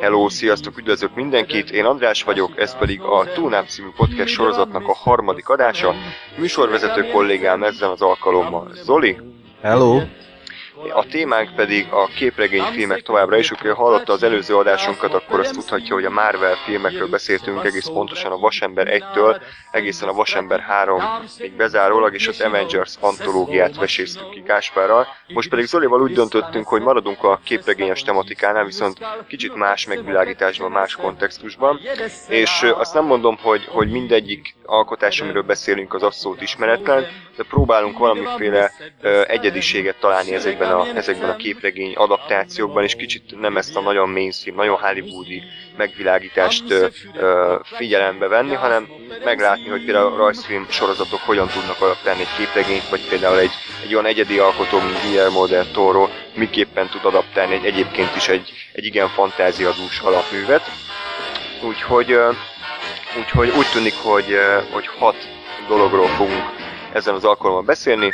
Hello, sziasztok, üdvözlök mindenkit, én András vagyok, ez pedig a Túnám című podcast sorozatnak a harmadik adása. Műsorvezető kollégám ezzel az alkalommal Zoli. Hello. A témánk pedig a képregényfilmek továbbra is. Aki hallotta az előző adásunkat, akkor azt tudhatja, hogy a Marvel filmekről beszéltünk egész pontosan a Vasember 1-től egészen a Vasember 3-ig bezárólag, és az Avengers antológiát veséztük ki Gáspárral. Most pedig Zolival úgy döntöttünk, hogy maradunk a képregényes tematikánál, viszont kicsit más megvilágításban, más kontextusban. És azt nem mondom, hogy, hogy mindegyik alkotás, amiről beszélünk, az abszolút ismeretlen, de próbálunk valamiféle egyediséget találni ezekben a, ezekben a képregény adaptációkban, és kicsit nem ezt a nagyon mainstream, nagyon hollywoodi megvilágítást ö, figyelembe venni, hanem meglátni, hogy például a rajzfilm sorozatok hogyan tudnak adaptálni egy képregényt, vagy például egy, egy olyan egyedi alkotó, mint Guillermo del Toro, miképpen tud adaptálni egy egyébként is egy, egy igen fantáziadús alapművet. Úgyhogy, ö, úgyhogy úgy tűnik, hogy, hogy hat dologról fogunk ezen az alkalommal beszélni.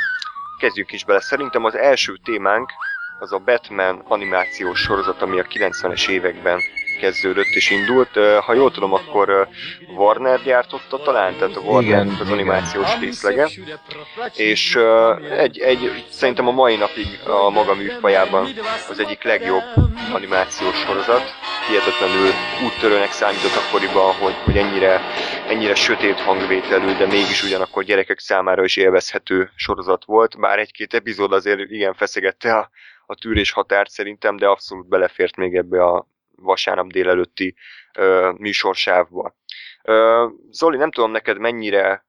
Kezdjük is bele. Szerintem az első témánk az a Batman animációs sorozat, ami a 90-es években kezdődött és indult. Ha jól tudom, akkor Warner gyártotta talán, tehát a Warner igen, az animációs igen. részlege. És egy, egy, szerintem a mai napig a maga műfajában az egyik legjobb animációs sorozat. Hihetetlenül úttörőnek számított akkoriban, hogy, hogy ennyire, ennyire sötét hangvételű, de mégis ugyanakkor gyerekek számára is élvezhető sorozat volt. Bár egy-két epizód azért igen feszegette a, a tűrés határt szerintem, de abszolút belefért még ebbe a vasárnap délelőtti ö, műsorsávba. Ö, Zoli, nem tudom neked mennyire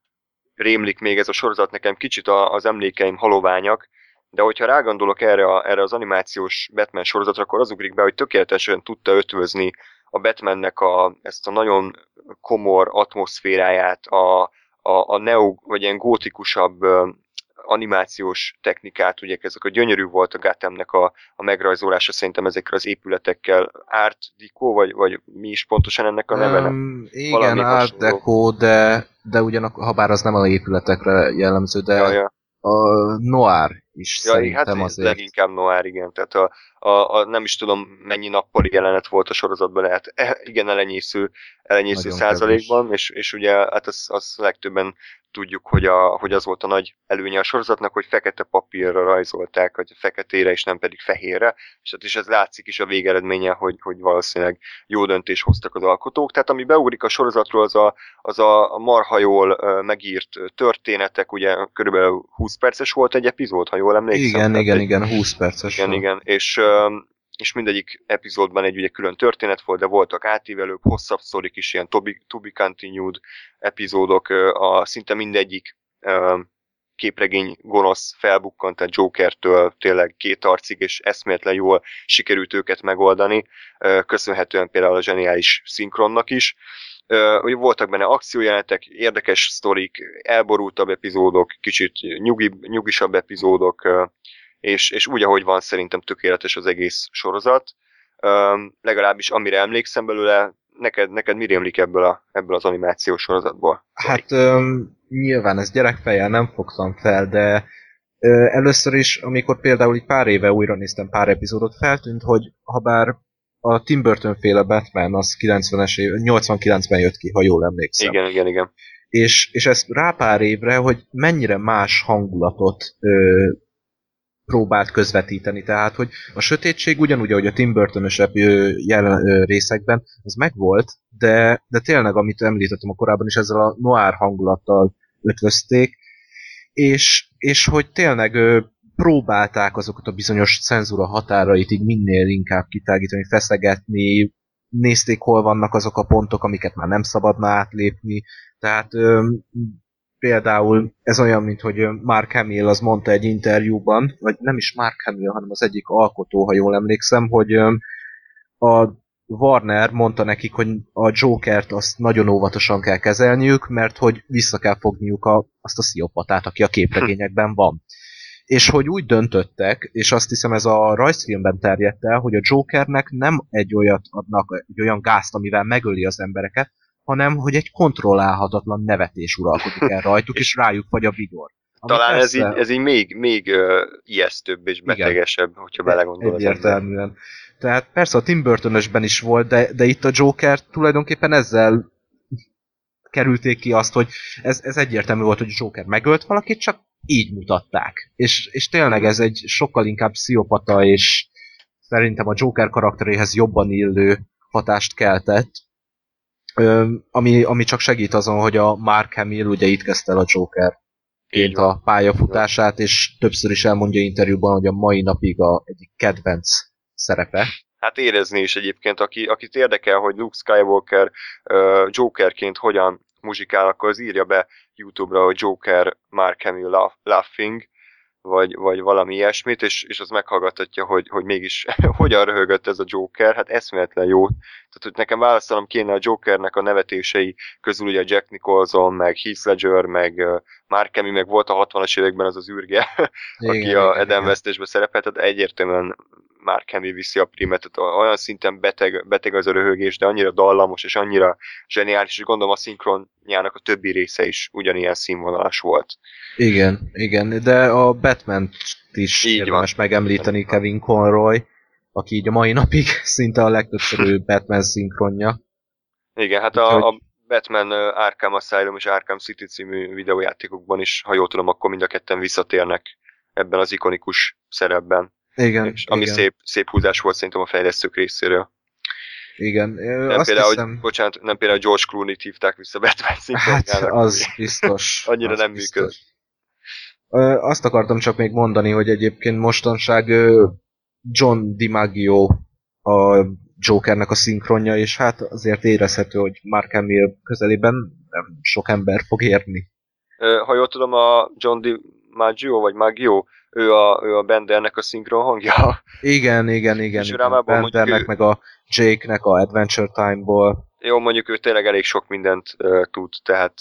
rémlik még ez a sorozat, nekem kicsit a, az emlékeim haloványak, de hogyha rágondolok erre, a, erre az animációs Batman sorozatra, akkor az ugrik be, hogy tökéletesen tudta ötvözni a Batmannek a, ezt a nagyon komor atmoszféráját, a, a, a neo, vagy ilyen gótikusabb animációs technikát, ugye ezek a gyönyörű volt a Gothamnek a, a megrajzolása szerintem ezekkel az épületekkel. Art Deco, vagy, vagy mi is pontosan ennek a neve? Um, igen, Art Deco, de, de ugyanakkor, ha bár az nem a épületekre jellemző, de ja, ja. a noir is ja, szerintem hát azért. leginkább noir, igen. Tehát a, a, a, nem is tudom mennyi nappali jelenet volt a sorozatban, lehet e, igen elenyésző, elenyésző százalékban, és, és ugye hát az, az legtöbben tudjuk, hogy, a, hogy az volt a nagy előnye a sorozatnak, hogy fekete papírra rajzolták, vagy feketére, és nem pedig fehérre, és hát is ez látszik is a végeredménye, hogy, hogy valószínűleg jó döntés hoztak az alkotók. Tehát ami beugrik a sorozatról, az a, az a marha jól megírt történetek, ugye körülbelül 20 perces volt egy epizód, ha jól emlékszem. Igen, igen, egy, igen, 20 perces. Igen, volt. igen, és és mindegyik epizódban egy ugye külön történet volt, de voltak átívelők, hosszabb sztorik is, ilyen to be, continued epizódok, a, szinte mindegyik képregény gonosz felbukkant a Jokertől tényleg két arcig, és eszméletlen jól sikerült őket megoldani, köszönhetően például a zseniális szinkronnak is. Hogy voltak benne akciójelenetek, érdekes sztorik, elborultabb epizódok, kicsit nyugi, nyugisabb epizódok, és, és úgy, ahogy van, szerintem tökéletes az egész sorozat. Um, legalábbis amire emlékszem belőle, neked, neked mi rémlik ebből, a, ebből az animációs sorozatból? Hát um, nyilván ez gyerekfejjel nem fogtam fel, de uh, először is, amikor például egy pár éve újra néztem pár epizódot, feltűnt, hogy ha bár a Tim Burton féle Batman az 90-es év, 89-ben jött ki, ha jól emlékszem. Igen, igen, igen. És, és ez rá pár évre, hogy mennyire más hangulatot ö, próbált közvetíteni. Tehát, hogy a sötétség ugyanúgy, ahogy a Tim Burton-ös részekben, az megvolt, de, de tényleg, amit említettem a korábban is, ezzel a noir hangulattal ötvözték, és, és hogy tényleg próbálták azokat a bizonyos cenzúra határait így minél inkább kitágítani, feszegetni, nézték, hol vannak azok a pontok, amiket már nem szabadna átlépni, tehát például ez olyan, mint hogy Mark Hamill az mondta egy interjúban, vagy nem is Mark Hamill, hanem az egyik alkotó, ha jól emlékszem, hogy a Warner mondta nekik, hogy a Jokert azt nagyon óvatosan kell kezelniük, mert hogy vissza kell fogniuk a, azt a sziopatát, aki a képregényekben van. és hogy úgy döntöttek, és azt hiszem ez a rajzfilmben terjedt el, hogy a Jokernek nem egy olyat adnak, egy olyan gázt, amivel megöli az embereket, hanem hogy egy kontrollálhatatlan nevetés uralkodik el rajtuk, és rájuk vagy a vigor. Talán ez így, ez így még, még uh, ijesztőbb és betegesebb, igen, hogyha belegondol az Egyértelműen. Tehát persze a Tim burton is volt, de, de itt a Joker tulajdonképpen ezzel kerülték ki azt, hogy ez, ez egyértelmű volt, hogy a Joker megölt valakit, csak így mutatták. És, és tényleg ez egy sokkal inkább pszichopata, és szerintem a Joker karakteréhez jobban illő hatást keltett, ami, ami csak segít azon, hogy a Mark Hamill ugye itt kezdte el a Joker ként a pályafutását, és többször is elmondja interjúban, hogy a mai napig a egyik kedvenc szerepe. Hát érezni is egyébként, aki, akit érdekel, hogy Luke Skywalker uh, Jokerként hogyan muzsikál, akkor az írja be YouTube-ra, hogy Joker Mark Hamill Laughing, vagy, vagy valami ilyesmit, és, és az meghallgathatja, hogy, hogy mégis hogyan röhögött ez a Joker, hát eszméletlen jó. Tehát, hogy nekem választanom kéne a Jokernek a nevetései közül ugye Jack Nicholson, meg Heath Ledger, meg Mark Hamill, meg volt a 60-as években az az űrge, igen, aki a Eden Westesbe szerepelt, tehát egyértelműen Mark Hamill viszi a primet, tehát olyan szinten beteg, beteg az a röhögés, de annyira dallamos és annyira zseniális, és gondolom a szinkronjának a többi része is ugyanilyen színvonalas volt. Igen, igen, de a batman is így érdemes van. megemlíteni Kevin Conroy, aki így a mai napig szinte a legtöbbszörű Batman szinkronja. Igen, hát a, a Batman Arkham Asylum és Arkham City című videójátékokban is, ha jól tudom, akkor mind a ketten visszatérnek ebben az ikonikus szerepben. Igen. És ami igen. Szép, szép húzás volt szerintem a fejlesztők részéről. Igen. Nem azt például, hiszem... hogy, bocsánat, nem például George Clooney-t hívták vissza Batman Hát az biztos. Annyira az nem biztos. működ. Azt akartam csak még mondani, hogy egyébként mostanság John DiMaggio a Jokernek a szinkronja, és hát azért érezhető, hogy Mark Hamill közelében nem sok ember fog érni. Ha jól tudom, a John DiMaggio, vagy Maggio, ő a, ő a Bendernek a szinkron hangja. Igen, igen, igen. És igen. Bendernek, ő... meg a Jake-nek a Adventure Time-ból. Jó, mondjuk ő tényleg elég sok mindent uh, tud, tehát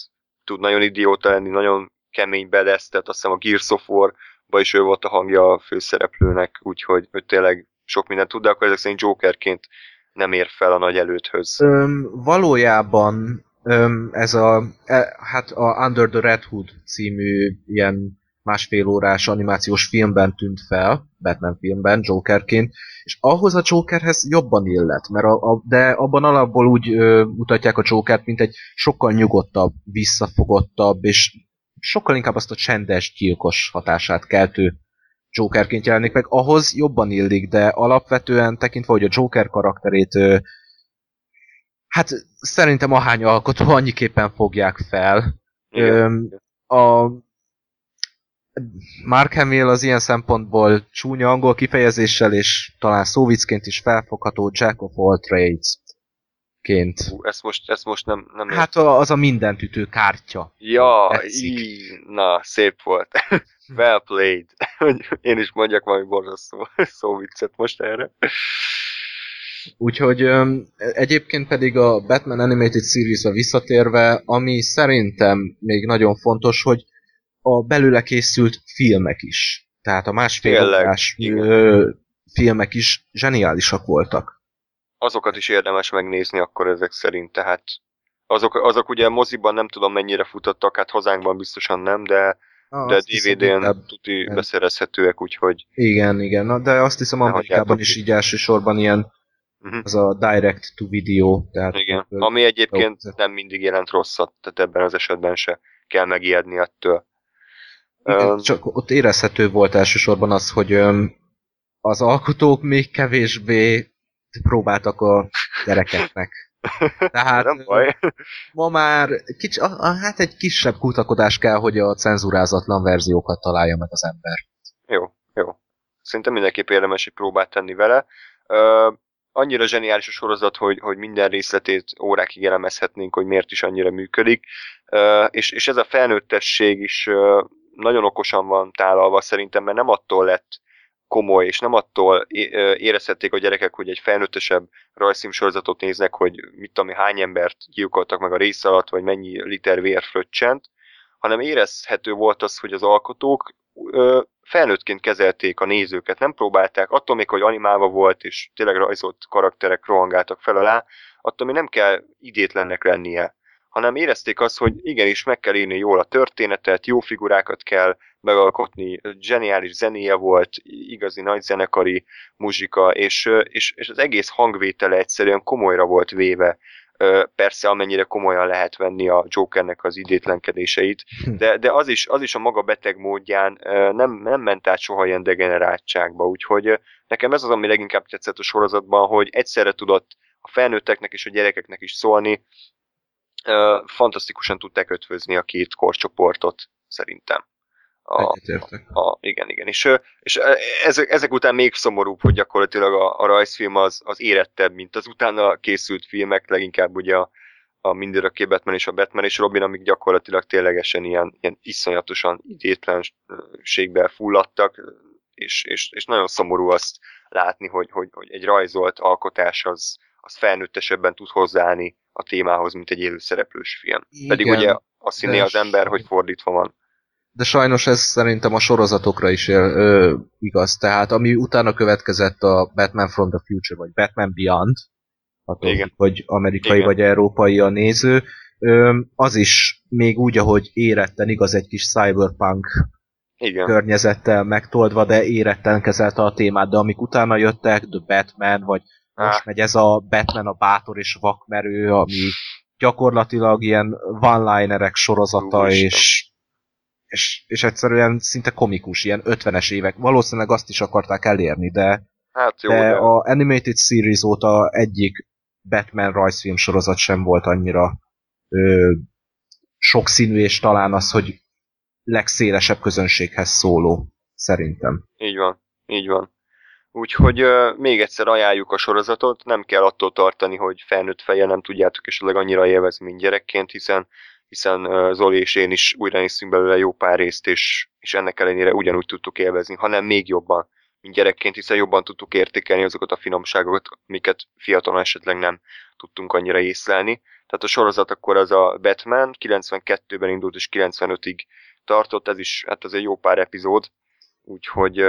tud nagyon idióta lenni, nagyon kemény bedesz, tehát azt hiszem a Gears of War-ba is ő volt a hangja a főszereplőnek, úgyhogy ő tényleg sok mindent tud, de akkor ezek szerint Jokerként nem ér fel a nagy előthöz. Öm, valójában öm, ez a, e, hát a Under the Red Hood című ilyen másfél órás animációs filmben tűnt fel, Batman filmben, Jokerként, és ahhoz a Jokerhez jobban illet, mert a, a, de abban alapból úgy ö, mutatják a Jokert, mint egy sokkal nyugodtabb, visszafogottabb, és sokkal inkább azt a csendes, gyilkos hatását keltő Jokerként jelenik meg, ahhoz jobban illik, de alapvetően tekintve, hogy a Joker karakterét ö, hát szerintem ahány alkotó annyiképpen fogják fel. Ö, a Mark Hamill az ilyen szempontból csúnya angol kifejezéssel, és talán szóvicként is felfogható Jack of all trades ként. Hú, ezt most, ezt most nem, nem Hát az a mindent ütő kártya. Ja, í, na, szép volt. well played. Én is mondjak valami borzasztó szóviccet most erre. Úgyhogy öm, egyébként pedig a Batman Animated Series-a visszatérve, ami szerintem még nagyon fontos, hogy a belőle készült filmek is. Tehát a másfél órás filmek is zseniálisak voltak. Azokat is érdemes megnézni akkor ezek szerint, tehát azok, azok ugye moziban nem tudom mennyire futottak, hát hazánkban biztosan nem, de, Ah, de DVD-n tuti beszerezhetőek, úgyhogy Igen, igen, na, de azt hiszem Amerikában is így elsősorban ilyen Mhm. az a direct to video, tehát igen. Ö, Ami egyébként ö, nem mindig jelent rosszat, tehát ebben az esetben se kell megijedni ettől. igen, Öm, csak ott érezhető volt elsősorban az, hogy az alkotók még kevésbé próbáltak a gyerekeknek. Tehát nem baj. ma már kics, a, a, hát egy kisebb kutakodás kell, hogy a cenzurázatlan verziókat találja meg az ember. Jó, jó. Szerintem mindenképp érdemes egy próbát tenni vele. Ö, annyira zseniális a sorozat, hogy, hogy minden részletét órákig elemezhetnénk, hogy miért is annyira működik. Ö, és, és ez a felnőttesség is ö, nagyon okosan van tálalva szerintem, mert nem attól lett komoly, és nem attól érezhették a gyerekek, hogy egy felnőttesebb rajzszín-sorozatot néznek, hogy mit tudom, hány embert gyilkoltak meg a rész alatt, vagy mennyi liter vér fröccsent, hanem érezhető volt az, hogy az alkotók ö, felnőttként kezelték a nézőket, nem próbálták, attól még, hogy animálva volt, és tényleg rajzolt karakterek rohangáltak fel alá, attól még nem kell idétlennek lennie hanem érezték azt, hogy igenis meg kell írni jól a történetet, jó figurákat kell megalkotni, zseniális zenéje volt, igazi nagy zenekari muzsika, és, és, és az egész hangvétele egyszerűen komolyra volt véve. Persze, amennyire komolyan lehet venni a Jokernek az idétlenkedéseit, hm. de, de az, is, az is a maga beteg módján nem, nem ment át soha ilyen degeneráltságba, úgyhogy nekem ez az, ami leginkább tetszett a sorozatban, hogy egyszerre tudott a felnőtteknek és a gyerekeknek is szólni, fantasztikusan tudták ötvözni a két korcsoportot, szerintem. A, a, igen, igen. És, és ezek, ezek után még szomorúbb, hogy gyakorlatilag a, a rajzfilm az, az érettebb, mint az utána készült filmek, leginkább ugye a, a Mindörökké Batman és a Batman és Robin, amik gyakorlatilag ténylegesen ilyen, ilyen iszonyatosan idétlenségbe fulladtak, és, és, és nagyon szomorú azt látni, hogy, hogy, hogy egy rajzolt alkotás az, az felnőttesebben tud hozzáállni a témához, mint egy élőszereplős film. Igen, Pedig ugye azt hinné az ember, hogy fordítva van. De sajnos ez szerintem a sorozatokra is él, ö, igaz. Tehát ami utána következett a Batman from the Future, vagy Batman Beyond, attól, Igen. hogy amerikai Igen. vagy európai a néző, ö, az is még úgy, ahogy éretten, igaz, egy kis cyberpunk igen. környezettel megtoldva, de éretten kezelte a témát, de amik utána jöttek, The Batman, vagy most megy ez a Batman, a bátor és vakmerő, ami gyakorlatilag ilyen one-linerek sorozata, és, és, és egyszerűen szinte komikus, ilyen 50-es évek. Valószínűleg azt is akarták elérni, de, hát jó, de, de a Animated Series óta egyik Batman rajzfilm sorozat sem volt annyira ö, sokszínű, és talán az, hogy legszélesebb közönséghez szóló, szerintem. Így van, így van. Úgyhogy uh, még egyszer ajánljuk a sorozatot, nem kell attól tartani, hogy felnőtt fejjel nem tudjátok esetleg annyira élvezni, mint gyerekként, hiszen hiszen uh, Zoli és én is újra néztünk belőle jó pár részt, és, és ennek ellenére ugyanúgy tudtuk élvezni, hanem még jobban, mint gyerekként, hiszen jobban tudtuk értékelni azokat a finomságokat, amiket fiatalon esetleg nem tudtunk annyira észlelni. Tehát a sorozat akkor az a Batman, 92-ben indult és 95-ig tartott, ez is, hát az egy jó pár epizód, úgyhogy,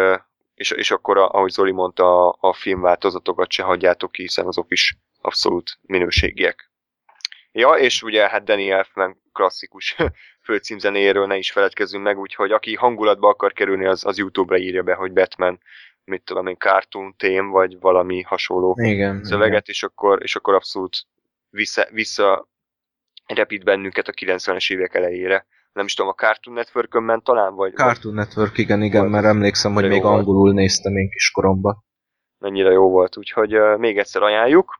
és, és akkor, ahogy Zoli mondta, a, a filmváltozatokat se hagyjátok ki, hiszen azok is abszolút minőségiek. Ja, és ugye hát Danny Elfman klasszikus főcímzenéjéről ne is feledkezzünk meg, úgyhogy aki hangulatba akar kerülni, az, az YouTube-ra írja be, hogy Batman, mit tudom én, cartoon tém, vagy valami hasonló igen, szöveget, igen. És, akkor, és akkor abszolút vissza, vissza repít bennünket a 90-es évek elejére nem is tudom, a Cartoon network ment talán, vagy... Cartoon Network, igen, igen, volt. mert emlékszem, hogy még volt. angolul néztem én kiskoromban. Mennyire jó volt, úgyhogy uh, még egyszer ajánljuk.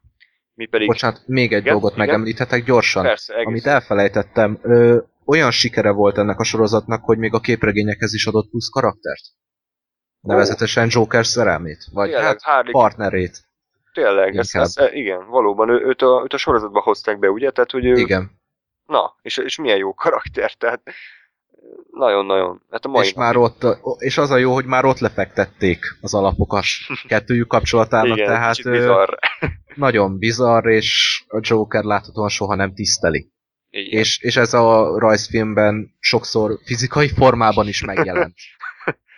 Mi pedig... Bocsánat, még egy igen, dolgot igen? megemlíthetek gyorsan. Persze, egész. Amit elfelejtettem, ö, olyan sikere volt ennek a sorozatnak, hogy még a képregényekhez is adott plusz karaktert. Nevezetesen Joker szerelmét, vagy Tényleg, hát Harley... partnerét. Tényleg, ez, ez, igen, valóban ő, őt, a, őt a sorozatba hozták be, ugye? Tehát, hogy ő, igen. Na, és, és milyen jó karakter, tehát nagyon-nagyon. Hát a mai és, már ott, és az a jó, hogy már ott lefektették az alapokat kettőjük kapcsolatának, Igen, tehát bizarr. nagyon bizarr, és a Joker láthatóan soha nem tiszteli. És, és ez a rajzfilmben sokszor fizikai formában is megjelent.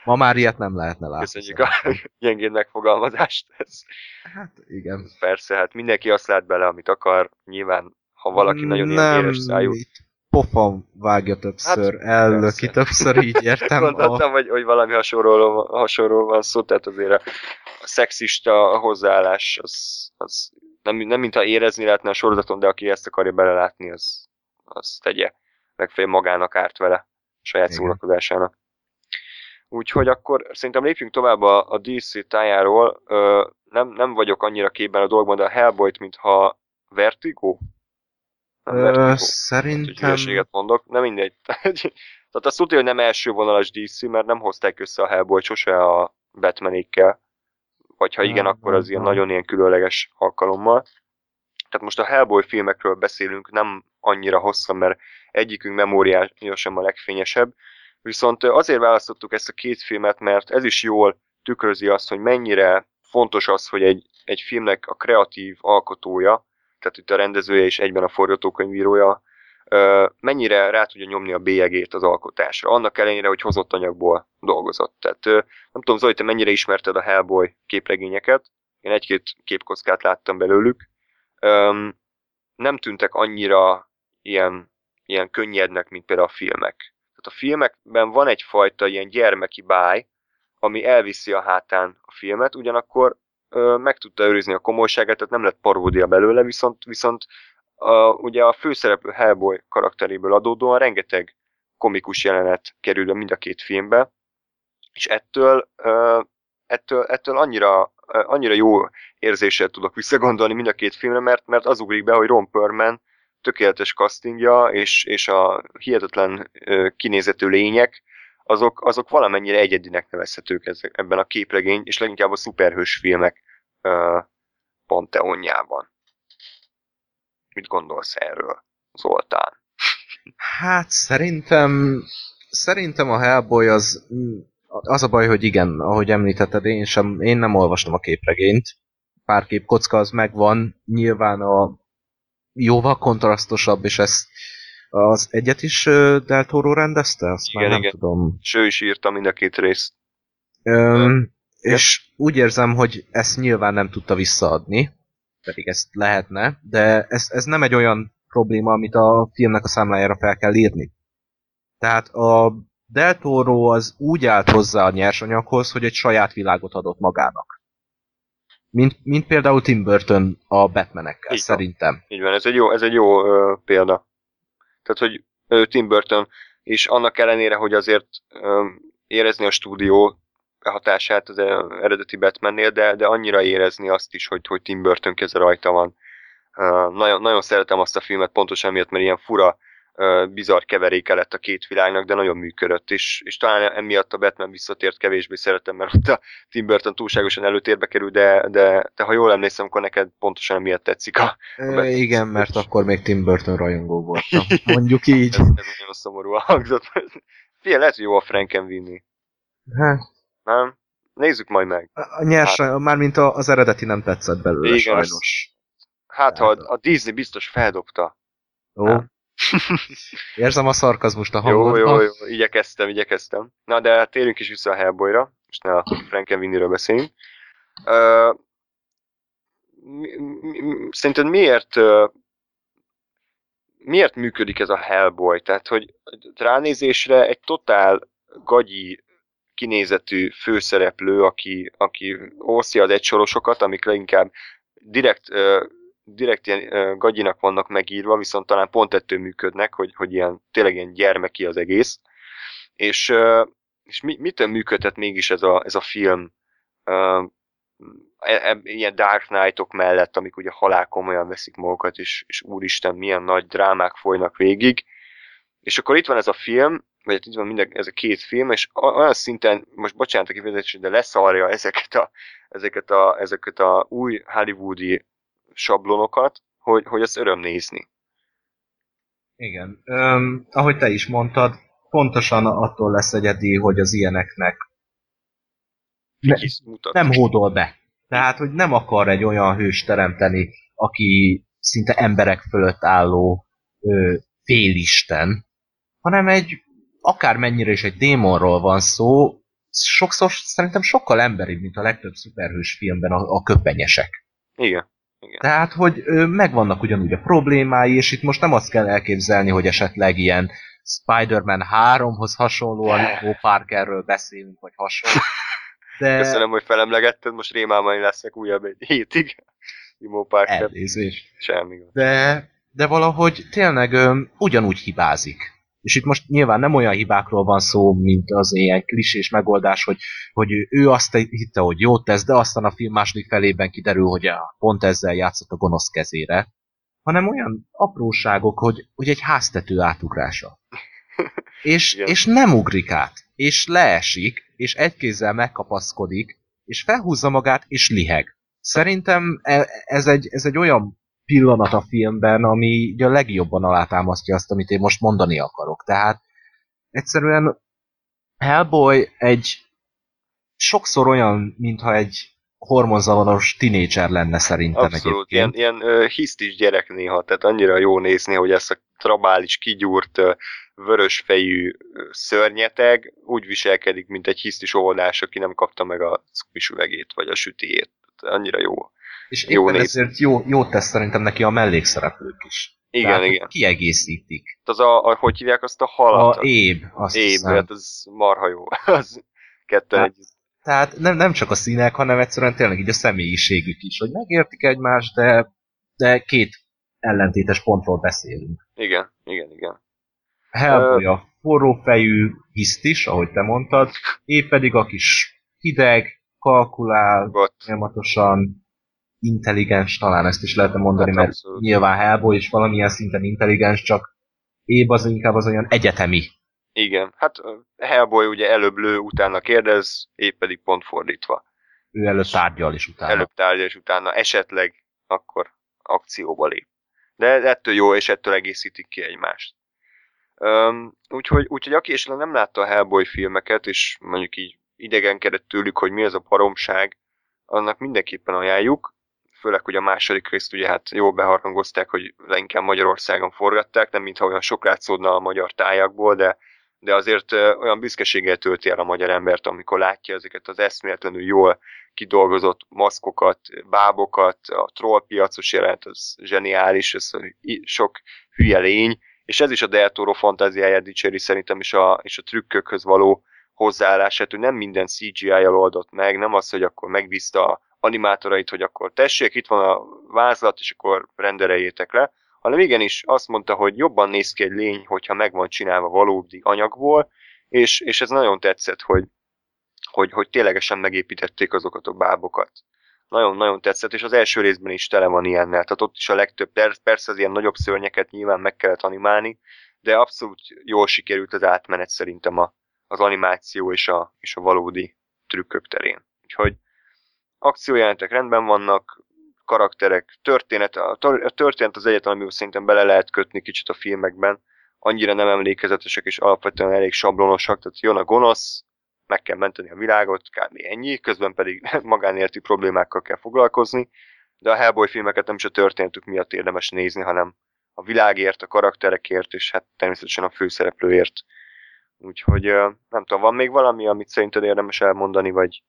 Ma már ilyet nem lehetne látni. Köszönjük a gyengén megfogalmazást. Ez. Hát igen. Persze, hát mindenki azt lát bele, amit akar. Nyilván ha valaki nagyon nem, éres szájú. pofon vágja többször, hát, ellöki többször, így értem. Gondoltam, a... hogy, hogy valami hasonló, hasonló van szó, tehát azért a, a szexista hozzáállás az, az nem, nem mintha érezni lehetne a sorozaton, de aki ezt akarja belelátni, az, az tegye. Legfeljebb magának árt vele, saját Igen. szórakozásának. Úgyhogy akkor szerintem lépjünk tovább a, a DC tájáról. Ö, nem, nem vagyok annyira képben a dolgban, de a Hellboy-t, mintha Vertigo Ö, szerintem... Hát, mondok, nem mindegy. Tehát azt tudja, hogy nem első vonalas DC, mert nem hozták össze a Hellboy sose a Batmanékkel. Vagy ha igen, akkor az ilyen nagyon ilyen különleges alkalommal. Tehát most a Hellboy filmekről beszélünk, nem annyira hosszan, mert egyikünk memóriája sem a legfényesebb. Viszont azért választottuk ezt a két filmet, mert ez is jól tükrözi azt, hogy mennyire fontos az, hogy egy, egy filmnek a kreatív alkotója, tehát itt a rendezője és egyben a forgatókönyvírója mennyire rá tudja nyomni a bélyegét az alkotásra, annak ellenére, hogy hozott anyagból dolgozott. Tehát nem tudom, Zoli, te mennyire ismerted a Hellboy képregényeket, én egy-két képkockát láttam belőlük, nem tűntek annyira ilyen, ilyen könnyednek, mint például a filmek. Tehát a filmekben van egyfajta ilyen gyermeki báj, ami elviszi a hátán a filmet, ugyanakkor meg tudta őrizni a komolyságát, tehát nem lett paródia belőle, viszont, viszont a, ugye a főszereplő Hellboy karakteréből adódóan rengeteg komikus jelenet kerül mind a két filmbe, és ettől, ettől, ettől annyira, annyira jó érzéssel tudok visszagondolni mind a két filmre, mert, mert az ugrik be, hogy Ron Perlman tökéletes castingja, és, és a hihetetlen kinézetű lények, azok, azok valamennyire egyedinek nevezhetők ezek, ebben a képregény, és leginkább a szuperhős filmek ö, panteonjában. Mit gondolsz erről, Zoltán? Hát szerintem szerintem a Hellboy az az a baj, hogy igen, ahogy említetted, én sem, én nem olvastam a képregényt. Pár képkocka az megvan, nyilván a jóval kontrasztosabb, és ezt az egyet is Del Toro rendezte? Azt Igen, már nem igen. tudom. És ő is írta mind a két részt. Öm, és úgy érzem, hogy ezt nyilván nem tudta visszaadni, pedig ezt lehetne, de ez, ez nem egy olyan probléma, amit a filmnek a számlájára fel kell írni. Tehát a Del Toro az úgy állt hozzá a nyersanyaghoz, hogy egy saját világot adott magának. Mint, mint például Tim Burton a Batmanekkel, Így van. szerintem. Így van, ez egy jó, ez egy jó ö, példa. Tehát, hogy Tim Burton is annak ellenére, hogy azért érezni a stúdió hatását az eredeti Batmannél, de, de annyira érezni azt is, hogy, hogy Tim Burton keze rajta van. Nagyon, nagyon szeretem azt a filmet pontosan miatt, mert ilyen fura, bizarr keveréke lett a két világnak, de nagyon működött, és, és talán emiatt a Batman visszatért kevésbé szeretem, mert ott a Tim Burton túlságosan előtérbe kerül, de, de, de ha jól emlékszem, akkor neked pontosan emiatt tetszik a, Batman igen, mert biztos. akkor még Tim Burton rajongó voltam. Mondjuk így. ez, ez nagyon szomorúan hangzott. Figyelj, lehet, hogy jó a Frankenweenie. Hát, Nem? Nézzük majd meg. a a nyers, mármint a- az eredeti nem tetszett belőle Igen, sajnos. Hát, ha a, a Disney biztos feldobta. Jó. Nem. Érzem a szarkazmust a Jó, hangodban. jó, jó, igyekeztem, igyekeztem. Na, de térjünk is vissza a Hellboyra. Most ne a Frankenweenie-ről beszéljünk. Ö, mi, mi, mi- szerinted miért ö, miért működik ez a Hellboy? Tehát, hogy ránézésre egy totál gagyi kinézetű főszereplő, aki, aki osztja az egysorosokat, amik leginkább direkt, ö, direkt ilyen gagyinak vannak megírva, viszont talán pont ettől működnek, hogy, hogy ilyen, tényleg ilyen gyermeki az egész. És, és mi, mitől működhet mégis ez a, ez a film e, e, ilyen Dark Knight-ok mellett, amik ugye halál komolyan veszik magukat, és, és úristen, milyen nagy drámák folynak végig. És akkor itt van ez a film, vagy hát itt van minden, ez a két film, és olyan szinten, most bocsánat a kifejezés, de leszarja ezeket a, ezeket a, ezeket a új hollywoodi sablonokat, hogy, hogy azt öröm nézni. Igen. Öm, ahogy te is mondtad, pontosan attól lesz egyedi, hogy az ilyeneknek ne, nem hódol be. Tehát, hogy nem akar egy olyan hős teremteni, aki szinte emberek fölött álló ö, félisten, hanem egy akármennyire is egy démonról van szó, sokszor szerintem sokkal emberibb, mint a legtöbb szuperhős filmben a, a köpenyesek. Igen. Tehát, hogy megvannak ugyanúgy a problémái, és itt most nem azt kell elképzelni, hogy esetleg ilyen Spider-Man 3-hoz hasonlóan Bo Parkerről beszélünk, vagy hasonló. De Köszönöm, hogy felemlegetted, most rémálmai leszek újabb egy hétig. Imo Parker, elnézést. semmi. De, de valahogy tényleg ö, ugyanúgy hibázik. És itt most nyilván nem olyan hibákról van szó, mint az ilyen klisés megoldás, hogy, hogy ő- azt hitte, hogy jót tesz, de aztán a film második felében kiderül, hogy pont ezzel játszott a gonosz kezére. Hanem olyan apróságok, hogy, hogy egy háztető átugrása. És, Igen. és nem ugrik át, és leesik, és egy kézzel megkapaszkodik, és felhúzza magát, és liheg. Szerintem e- ez egy, ez egy olyan pillanat a filmben, ami ugye a legjobban alátámasztja azt, amit én most mondani akarok. Tehát egyszerűen Hellboy egy sokszor olyan, mintha egy hormonzavaros tinédzser lenne szerintem Abszolút, ilyen, egyébként. ilyen uh, hisztis gyerek néha, tehát annyira jó nézni, hogy ezt a trabális, kigyúrt, uh, vörösfejű szörnyeteg úgy viselkedik, mint egy hisztis óvodás, aki nem kapta meg a cukmis üvegét, vagy a sütiét. Tehát annyira jó. És jó éppen nézni. ezért jó, jót tesz szerintem neki a mellékszereplők is. Igen, Tehát, igen. Kiegészítik. Az a, a, hogy hívják azt a halat? A éb, azt Éb, hiszem. hát ez marha jó. az ketten Hát, együtt. Tehát nem, nem csak a színek, hanem egyszerűen tényleg így a személyiségük is, hogy megértik egymást, de, de két ellentétes pontról beszélünk. Igen, igen, igen. Hellboy a forrófejű hisztis, ahogy te mondtad, épp pedig a kis hideg, kalkulál, Gott. folyamatosan intelligens, talán ezt is lehetne mondani, Hát mert abszolút. nyilván Hellboy is valamilyen szinten intelligens, csak épp az inkább az olyan egyetemi. Igen, hát Hellboy ugye előbb lő, utána kérdez, épp pedig pont fordítva. Ő előtt tárgyal is utána. Előbb tárgya, és utána esetleg akkor akcióba lép. De ettől jó, és ettől egészítik ki egymást. Üm, úgyhogy, úgyhogy aki esetleg nem látta a Hellboy filmeket, és mondjuk így idegenkedett tőlük, hogy mi az a paromság, annak mindenképpen ajánljuk. Főleg, hogy a második részt ugye hát jól beharangozták, hogy leginkább Magyarországon forgatták, nem mintha olyan sok látszódna a magyar tájakból, de, de azért olyan büszkeséggel tölti el a magyar embert, amikor látja ezeket az eszméletlenül jól kidolgozott maszkokat, bábokat, a trollpiacos jelent, az zseniális, ez sok hülye lény, és ez is a Del Toro fantáziáját dicséri szerintem, és a, és a trükkökhöz való hozzáállását, hogy nem minden CGI-jal oldott meg, nem az, hogy akkor megbízta a animátorait, hogy akkor tessék, itt van a vázlat, és akkor rendereljétek le, hanem igenis azt mondta, hogy jobban néz ki egy lény, hogyha meg van csinálva valódi anyagból, és, és ez nagyon tetszett, hogy, hogy, hogy ténylegesen megépítették azokat a bábokat. Nagyon-nagyon tetszett, és az első részben is tele van ilyennel. Tehát ott is a legtöbb, per- persze az ilyen nagyobb szörnyeket nyilván meg kellett animálni, de abszolút jól sikerült az átmenet szerintem a, az animáció és a, és a valódi trükkök terén. Úgyhogy akciójelentek rendben vannak, karakterek, történet, a, történet az egyetlen, amivel szerintem bele lehet kötni kicsit a filmekben, annyira nem emlékezetesek és alapvetően elég sablonosak, tehát jön a gonosz, meg kell menteni a világot, kb. ennyi, közben pedig magánéleti problémákkal kell foglalkozni, de a Hellboy filmeket nem is a történetük miatt érdemes nézni, hanem a világért, a karakterekért, és hát természetesen a főszereplőért. Úgyhogy nem tudom, van még valami, amit szerinted érdemes elmondani, vagy,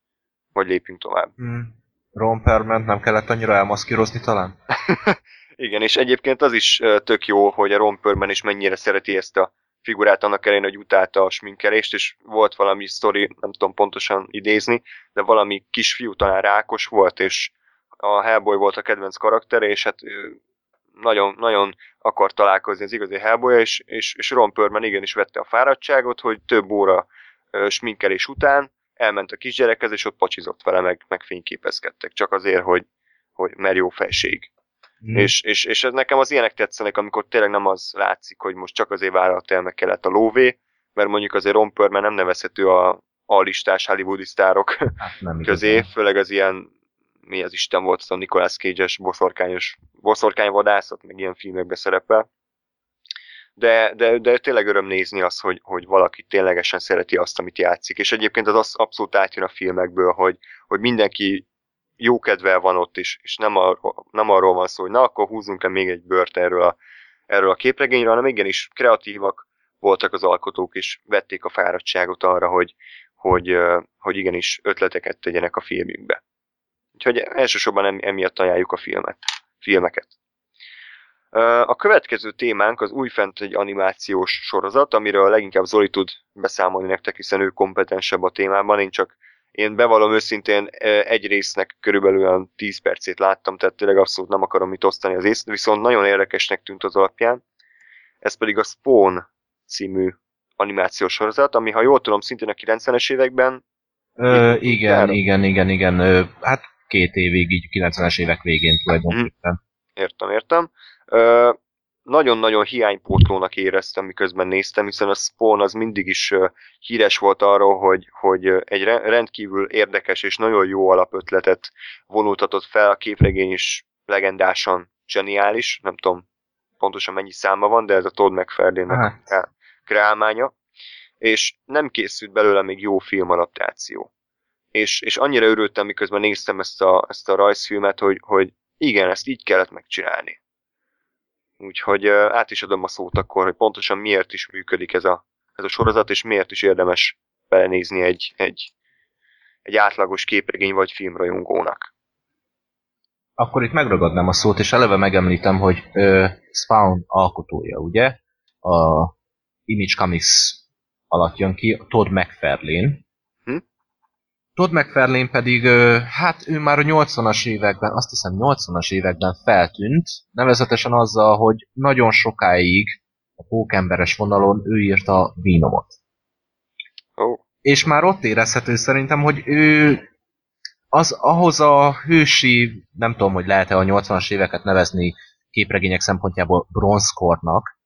vagy lépjünk tovább? Hmm. Ron Perlman nem kellett annyira elmaszkírozni talán? Igen, és egyébként az is tök jó, hogy a Ron Perlman is mennyire szereti ezt a figurát annak ellenére, hogy utálta a sminkelést, és volt valami sztori, nem tudom pontosan idézni, de valami kisfiú talán rákos volt, és a Hellboy volt a kedvenc karaktere, és hát nagyon, nagyon akar találkozni az igazi hellboy és, és, és Ron Perlman igenis vette a fáradtságot, hogy több óra ö, sminkelés után elment a kisgyerekhez, és ott pacsizott vele, meg, meg fényképezkedtek, csak azért, hogy, hogy mert jó fejség. Hmm. És, és, és ez nekem az ilyenek tetszenek, amikor tényleg nem az látszik, hogy most csak azért vállalt el meg kellett a lóvé, mert mondjuk azért Ron Perlman nem nevezhető a A-listás hollywoodi sztárok hát nem közé, igazán. főleg az ilyen, mi az Isten volt, az a Nicolas Cage-es boszorkányos, boszorkányvadászat, meg ilyen filmekbe szerepel. De, de, de tényleg öröm nézni azt, hogy, hogy valaki ténylegesen szereti azt, amit játszik. És egyébként az, az abszolút átjön a filmekből, hogy, hogy mindenki jó kedvel van ott, és, és nem, arról, nem arról van szó, hogy na, akkor húzzunk le még egy bört erről a, erről a képregényről, hanem igenis kreatívak voltak az alkotók, és vették a fáradtságot arra, hogy, hogy, hogy igenis ötleteket tegyenek a filmjükbe. Úgyhogy elsősorban em, emiatt ajánljuk a filmet, filmeket. A következő témánk az újfent egy animációs sorozat, amiről leginkább Zoli tud beszámolni nektek, hiszen ő kompetensebb a témában, én csak én bevallom őszintén egy résznek körülbelül olyan 10 percét láttam, tehát tényleg abszolút nem akarom itt osztani az észt, viszont nagyon érdekesnek tűnt az alapján. Ez pedig a Spawn című animációs sorozat, ami ha jól tudom, szintén a 90-es években Ö, Mit igen, igen, igen, igen. Ö, hát két évig, így 90-es évek végén tulajdonképpen. Értem, értem. Ö, nagyon-nagyon hiánypótlónak éreztem, miközben néztem, hiszen a Spawn az mindig is híres volt arról, hogy, hogy egy re- rendkívül érdekes és nagyon jó alapötletet vonultatott fel, a képregény is legendásan zseniális, nem tudom pontosan mennyi száma van, de ez a Todd McFarlane-nek Hát. kreálmánya, és nem készült belőle még jó filmadaptáció. és, és annyira örültem, miközben néztem ezt a, ezt a rajzfilmet, hogy, hogy igen, ezt így kellett megcsinálni. Úgyhogy át is adom a szót akkor, hogy pontosan miért is működik ez a, ez a sorozat, és miért is érdemes belenézni egy, egy, egy átlagos képregény vagy filmrajongónak. Akkor itt megragadnám a szót, és eleve megemlítem, hogy ö, Spawn alkotója, ugye? A Image Comics alatt jön ki, Todd McFarlane. Todd McFarlane pedig, hát ő már a 80-as években, azt hiszem 80-as években feltűnt, nevezetesen azzal, hogy nagyon sokáig a pókemberes vonalon ő írta a Venomot. Oh. És már ott érezhető szerintem, hogy ő az ahhoz a hősi, nem tudom, hogy lehet-e a 80-as éveket nevezni képregények szempontjából bronzkornak,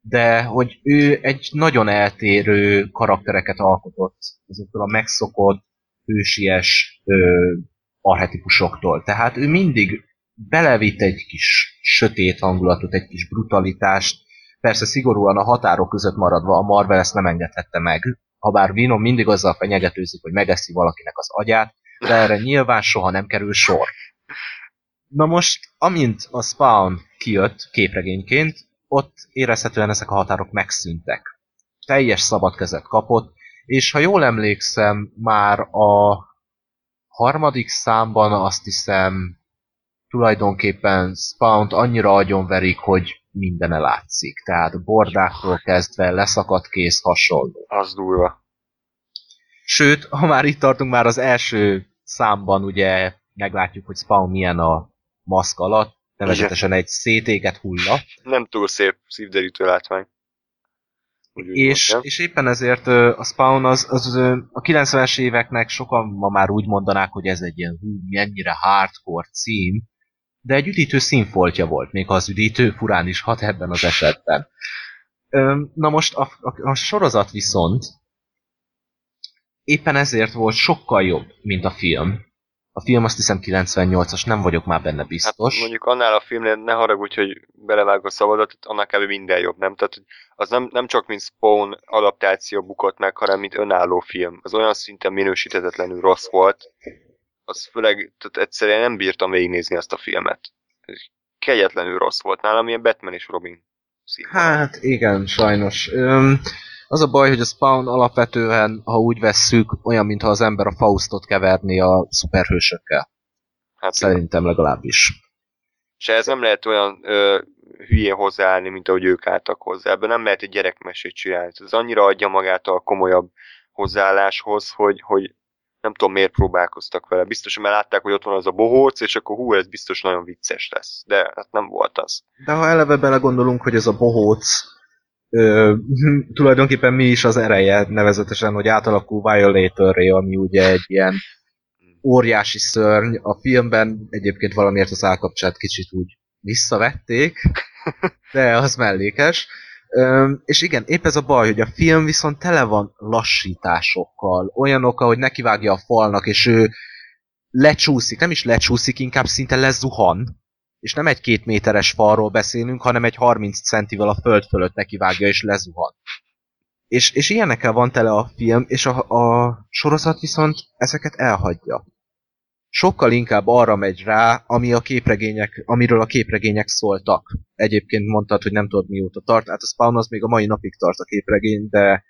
de hogy ő egy nagyon eltérő karaktereket alkotott ezektől a megszokott, hősies ö, arhetipusoktól. Tehát ő mindig belevitt egy kis sötét hangulatot, egy kis brutalitást, persze szigorúan a határok között maradva a Marvel ezt nem engedhette meg, ha bár Venom mindig azzal fenyegetőzik, hogy megeszi valakinek az agyát, de erre nyilván soha nem kerül sor. Na most, amint a Spawn kijött képregényként, ott érezhetően ezek a határok megszűntek. Teljes szabad kezet kapott, és ha jól emlékszem, már a harmadik számban azt hiszem tulajdonképpen Spawn-t annyira agyonverik, hogy mindene látszik. Tehát bordáktól kezdve leszakadt kész hasonló. Az durva. Sőt, ha már itt tartunk, már az első számban ugye meglátjuk, hogy Spawn milyen a maszk alatt, nevezetesen egy szétéget hulla. Nem túl szép szívderítő látvány. És, és éppen ezért a Spawn az, az a 90-es éveknek sokan ma már úgy mondanák, hogy ez egy ilyen hú, mennyire hardcore cím, de egy üdítő színfoltja volt, még ha az üdítő furán is hat ebben az esetben. Na most a, a, a sorozat viszont éppen ezért volt sokkal jobb, mint a film. A film azt hiszem 98-as, nem vagyok már benne biztos. Hát mondjuk annál a filmnél ne haragudj, hogy belevág a szabadat, annál kb. minden jobb, nem? Tehát az nem, nem csak mint Spawn adaptáció bukott meg, hanem mint önálló film. Az olyan szinten minősítetetlenül rossz volt, az főleg, tehát egyszerűen nem bírtam végignézni azt a filmet. Kegyetlenül rossz volt nálam, ilyen Batman és Robin színvonal. Hát igen, sajnos. Öm, az a baj, hogy a Spawn alapvetően, ha úgy vesszük, olyan, mintha az ember a Faustot keverni a szuperhősökkel. Hát Szerintem legalábbis. És ez nem lehet olyan ö, hülyén hozzáállni, mint ahogy ők álltak hozzá. Ebben nem lehet egy gyerekmesét csinálni. Ez annyira adja magát a komolyabb hozzáálláshoz, hogy, hogy nem tudom miért próbálkoztak vele. Biztos, mert látták, hogy ott van az a bohóc, és akkor hú, ez biztos nagyon vicces lesz. De hát nem volt az. De ha eleve belegondolunk, hogy ez a bohóc ö, tulajdonképpen mi is az ereje, nevezetesen, hogy átalakul violator ami ugye egy ilyen óriási szörny. A filmben egyébként valamiért az állkapcsát kicsit úgy visszavették, de az mellékes. Ö, és igen, épp ez a baj, hogy a film viszont tele van lassításokkal, olyanok, hogy nekivágja a falnak, és ő lecsúszik, nem is lecsúszik, inkább szinte lezuhan, és nem egy két méteres falról beszélünk, hanem egy 30 centivel a föld fölött nekivágja és lezuhan. És, és ilyenekkel van tele a film, és a, a sorozat viszont ezeket elhagyja. Sokkal inkább arra megy rá, ami a képregények, amiről a képregények szóltak. Egyébként mondtad, hogy nem tudod mióta tart, hát a Spawn az még a mai napig tart a képregény, de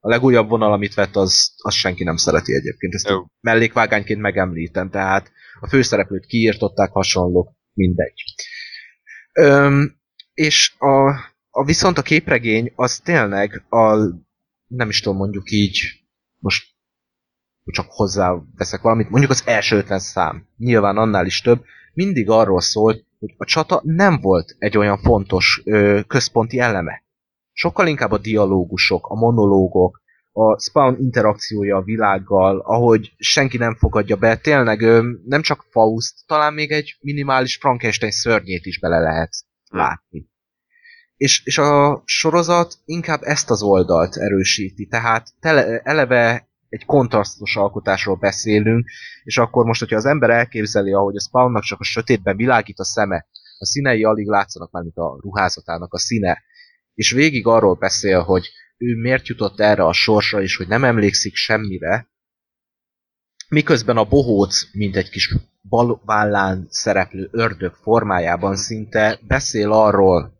a legújabb vonal, amit vett, az, az senki nem szereti egyébként. Ezt oh. mellékvágányként megemlítem, tehát a főszereplőt kiírtották hasonlók mindegy. Öm, és a, a viszont a képregény az tényleg a, nem is tudom mondjuk így, most csak hozzá veszek valamit, mondjuk az első 50 szám, nyilván annál is több, mindig arról szólt, hogy a csata nem volt egy olyan fontos ö, központi eleme. Sokkal inkább a dialógusok, a monológok, a Spawn interakciója a világgal, ahogy senki nem fogadja be, tényleg nem csak Faust, talán még egy minimális Frankenstein szörnyét is bele lehet hm. látni. És, és a sorozat inkább ezt az oldalt erősíti, tehát tele, eleve egy kontrasztos alkotásról beszélünk, és akkor most, hogyha az ember elképzeli, ahogy a Spawnnak csak a sötétben világít a szeme, a színei alig látszanak már, mint a ruházatának a színe, és végig arról beszél, hogy ő miért jutott erre a sorsra, és hogy nem emlékszik semmire, miközben a bohóc, mint egy kis balvállán szereplő ördög formájában szinte beszél arról,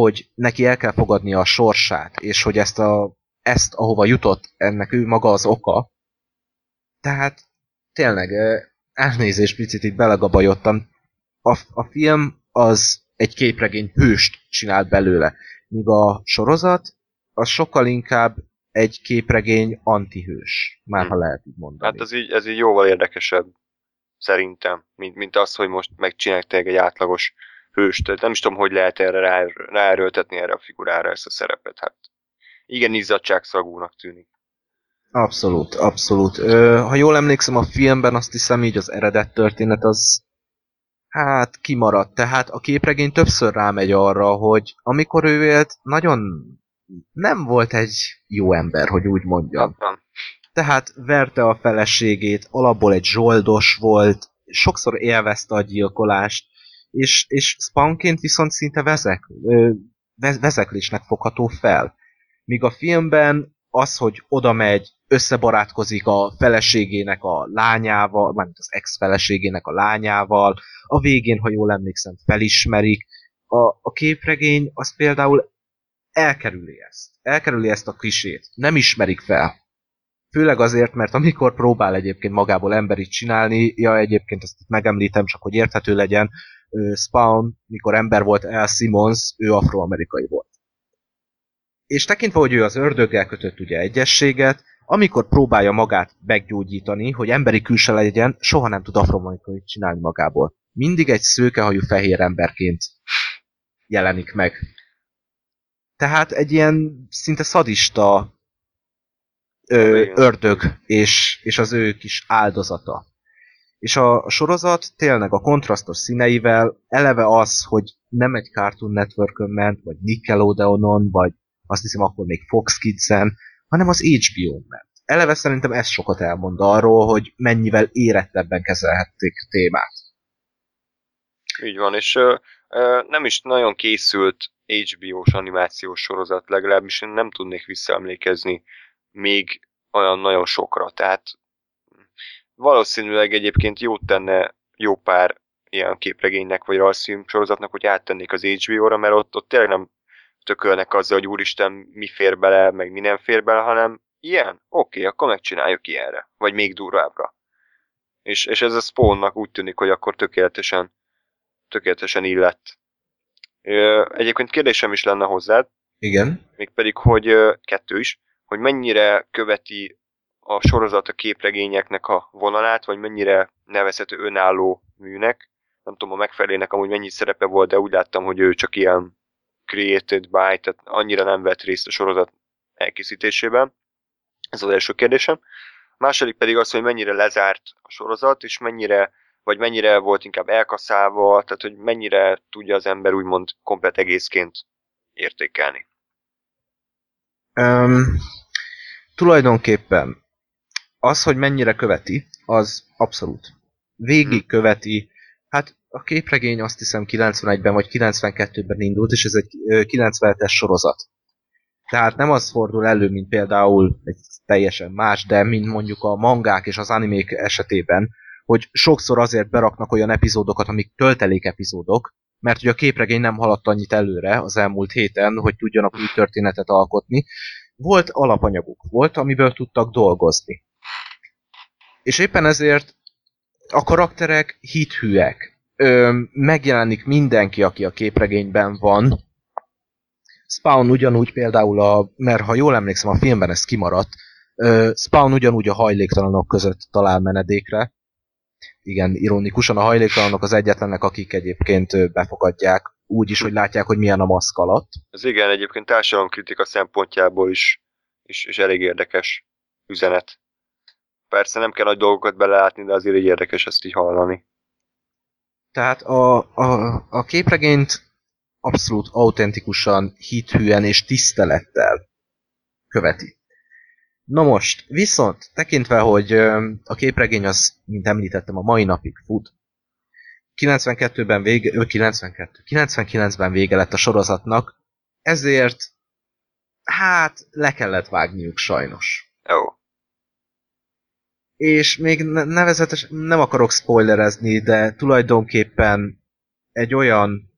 hogy neki el kell fogadnia a sorsát, és hogy ezt, a, ezt ahova jutott, ennek ő maga az oka. Tehát tényleg, elnézést picit itt belegabajottam. A, a film az egy képregény hőst csinált belőle, míg a sorozat az sokkal inkább egy képregény antihős, már hmm. ha lehet így mondani. Hát ez így, ez így jóval érdekesebb, szerintem, mint, mint az, hogy most megcsinálják egy átlagos hőst. Nem is tudom, hogy lehet erre rá, ráerőltetni erre a figurára ezt a szerepet. Hát igen, izzadságszagúnak tűnik. Abszolút, abszolút. Ö, ha jól emlékszem, a filmben azt hiszem így az eredet történet az hát kimaradt. Tehát a képregény többször rámegy arra, hogy amikor ő élt, nagyon nem volt egy jó ember, hogy úgy mondjam. Tehát verte a feleségét, alapból egy zsoldos volt, sokszor élvezte a gyilkolást, és, és spawnként viszont szinte vezek, vezeklésnek fogható fel. Míg a filmben az, hogy oda megy, összebarátkozik a feleségének a lányával, mármint az ex-feleségének a lányával, a végén, ha jól emlékszem, felismerik. A, a képregény az például elkerüli ezt. Elkerüli ezt a klisét. Nem ismerik fel. Főleg azért, mert amikor próbál egyébként magából emberit csinálni, ja egyébként ezt megemlítem csak, hogy érthető legyen, Spawn, mikor ember volt El Simmons, ő afroamerikai volt. És tekintve, hogy ő az ördöggel kötött ugye egyességet, amikor próbálja magát meggyógyítani, hogy emberi külse legyen, soha nem tud afroamerikai csinálni magából. Mindig egy szőkehajú fehér emberként jelenik meg. Tehát egy ilyen szinte szadista ö, ördög, és, és az ő kis áldozata. És a, sorozat tényleg a kontrasztos színeivel eleve az, hogy nem egy Cartoon network ment, vagy Nickelodeonon, vagy azt hiszem akkor még Fox Kids-en, hanem az HBO-n ment. Eleve szerintem ez sokat elmond arról, hogy mennyivel érettebben kezelhették a témát. Így van, és ö, ö, nem is nagyon készült HBO-s animációs sorozat, legalábbis én nem tudnék visszaemlékezni még olyan nagyon sokra, tehát valószínűleg egyébként jót tenne jó pár ilyen képregénynek vagy rajzfilm sorozatnak, hogy áttennék az HBO-ra, mert ott, ott tényleg nem tökölnek azzal, hogy úristen, mi fér bele, meg mi nem fér bele, hanem ilyen? Oké, okay, akkor megcsináljuk ilyenre. Vagy még durvábbra. És, és ez a Spawnnak úgy tűnik, hogy akkor tökéletesen, tökéletesen illett. Egyébként kérdésem is lenne hozzád. Igen. Mégpedig, hogy kettő is, hogy mennyire követi a sorozat a képregényeknek a vonalát, vagy mennyire nevezhető önálló műnek. Nem tudom, a megfelelőnek amúgy mennyi szerepe volt, de úgy láttam, hogy ő csak ilyen created by, tehát annyira nem vett részt a sorozat elkészítésében. Ez az első kérdésem. A második pedig az, hogy mennyire lezárt a sorozat, és mennyire, vagy mennyire volt inkább elkaszálva, tehát hogy mennyire tudja az ember úgymond komplet egészként értékelni. Um, tulajdonképpen az, hogy mennyire követi, az abszolút. Végig hmm. követi, hát a képregény azt hiszem 91-ben vagy 92-ben indult, és ez egy 97-es sorozat. Tehát nem az fordul elő, mint például egy teljesen más, de mint mondjuk a mangák és az animék esetében, hogy sokszor azért beraknak olyan epizódokat, amik töltelék epizódok, mert hogy a képregény nem haladt annyit előre az elmúlt héten, hogy tudjanak új történetet alkotni. Volt alapanyaguk, volt, amiből tudtak dolgozni. És éppen ezért a karakterek hithűek, ö, megjelenik mindenki, aki a képregényben van. Spawn ugyanúgy például a, mert ha jól emlékszem, a filmben ez kimaradt, ö, Spawn ugyanúgy a hajléktalanok között talál menedékre. Igen, ironikusan a hajléktalanok az egyetlenek, akik egyébként befogadják, úgy is, hogy látják, hogy milyen a maszk alatt. Ez igen, egyébként társadalomkritika szempontjából is, is, is elég érdekes üzenet. Persze nem kell nagy dolgokat belelátni, de azért így érdekes ezt így hallani. Tehát a, a, a képregényt abszolút autentikusan, hithűen és tisztelettel követi. Na most, viszont tekintve, hogy a képregény az, mint említettem, a mai napig fut. 92-ben vége, 92, 99-ben vége lett a sorozatnak, ezért hát le kellett vágniuk sajnos. Jó. És még nevezetes, nem akarok spoilerezni, de tulajdonképpen egy olyan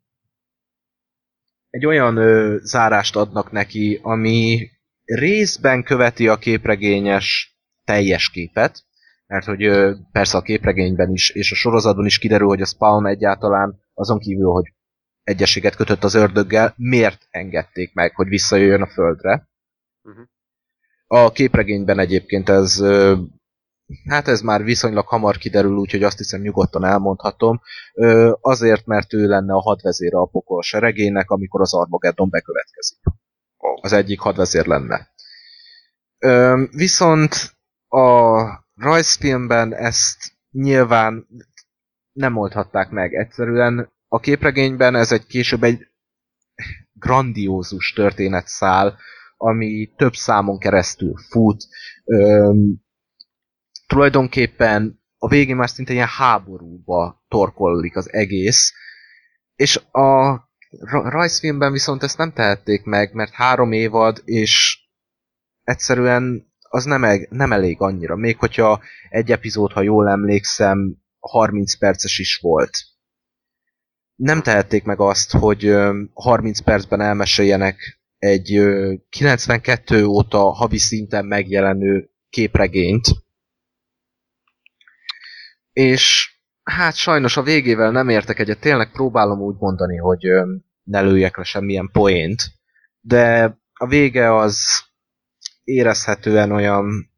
egy olyan ö, zárást adnak neki, ami részben követi a képregényes teljes képet, mert hogy ö, persze a képregényben is, és a sorozatban is kiderül, hogy a Spawn egyáltalán azon kívül, hogy egyességet kötött az ördöggel, miért engedték meg, hogy visszajöjjön a földre. Uh-huh. A képregényben egyébként ez hát ez már viszonylag hamar kiderül, úgyhogy azt hiszem nyugodtan elmondhatom. Azért, mert ő lenne a hadvezére a pokol seregének, amikor az Armageddon bekövetkezik. Az egyik hadvezér lenne. Viszont a rajzfilmben ezt nyilván nem oldhatták meg. Egyszerűen a képregényben ez egy később egy grandiózus történetszál, ami több számon keresztül fut. Öm, tulajdonképpen a végén már szinte ilyen háborúba torkollik az egész, és a rajzfilmben viszont ezt nem tehették meg, mert három évad, és egyszerűen az nem, e nem elég annyira. Még hogyha egy epizód, ha jól emlékszem, 30 perces is volt. Nem tehették meg azt, hogy 30 percben elmeséljenek egy 92 óta havi szinten megjelenő képregényt, és hát sajnos a végével nem értek egyet, tényleg próbálom úgy mondani, hogy ne lőjek le semmilyen poént, de a vége az érezhetően olyan,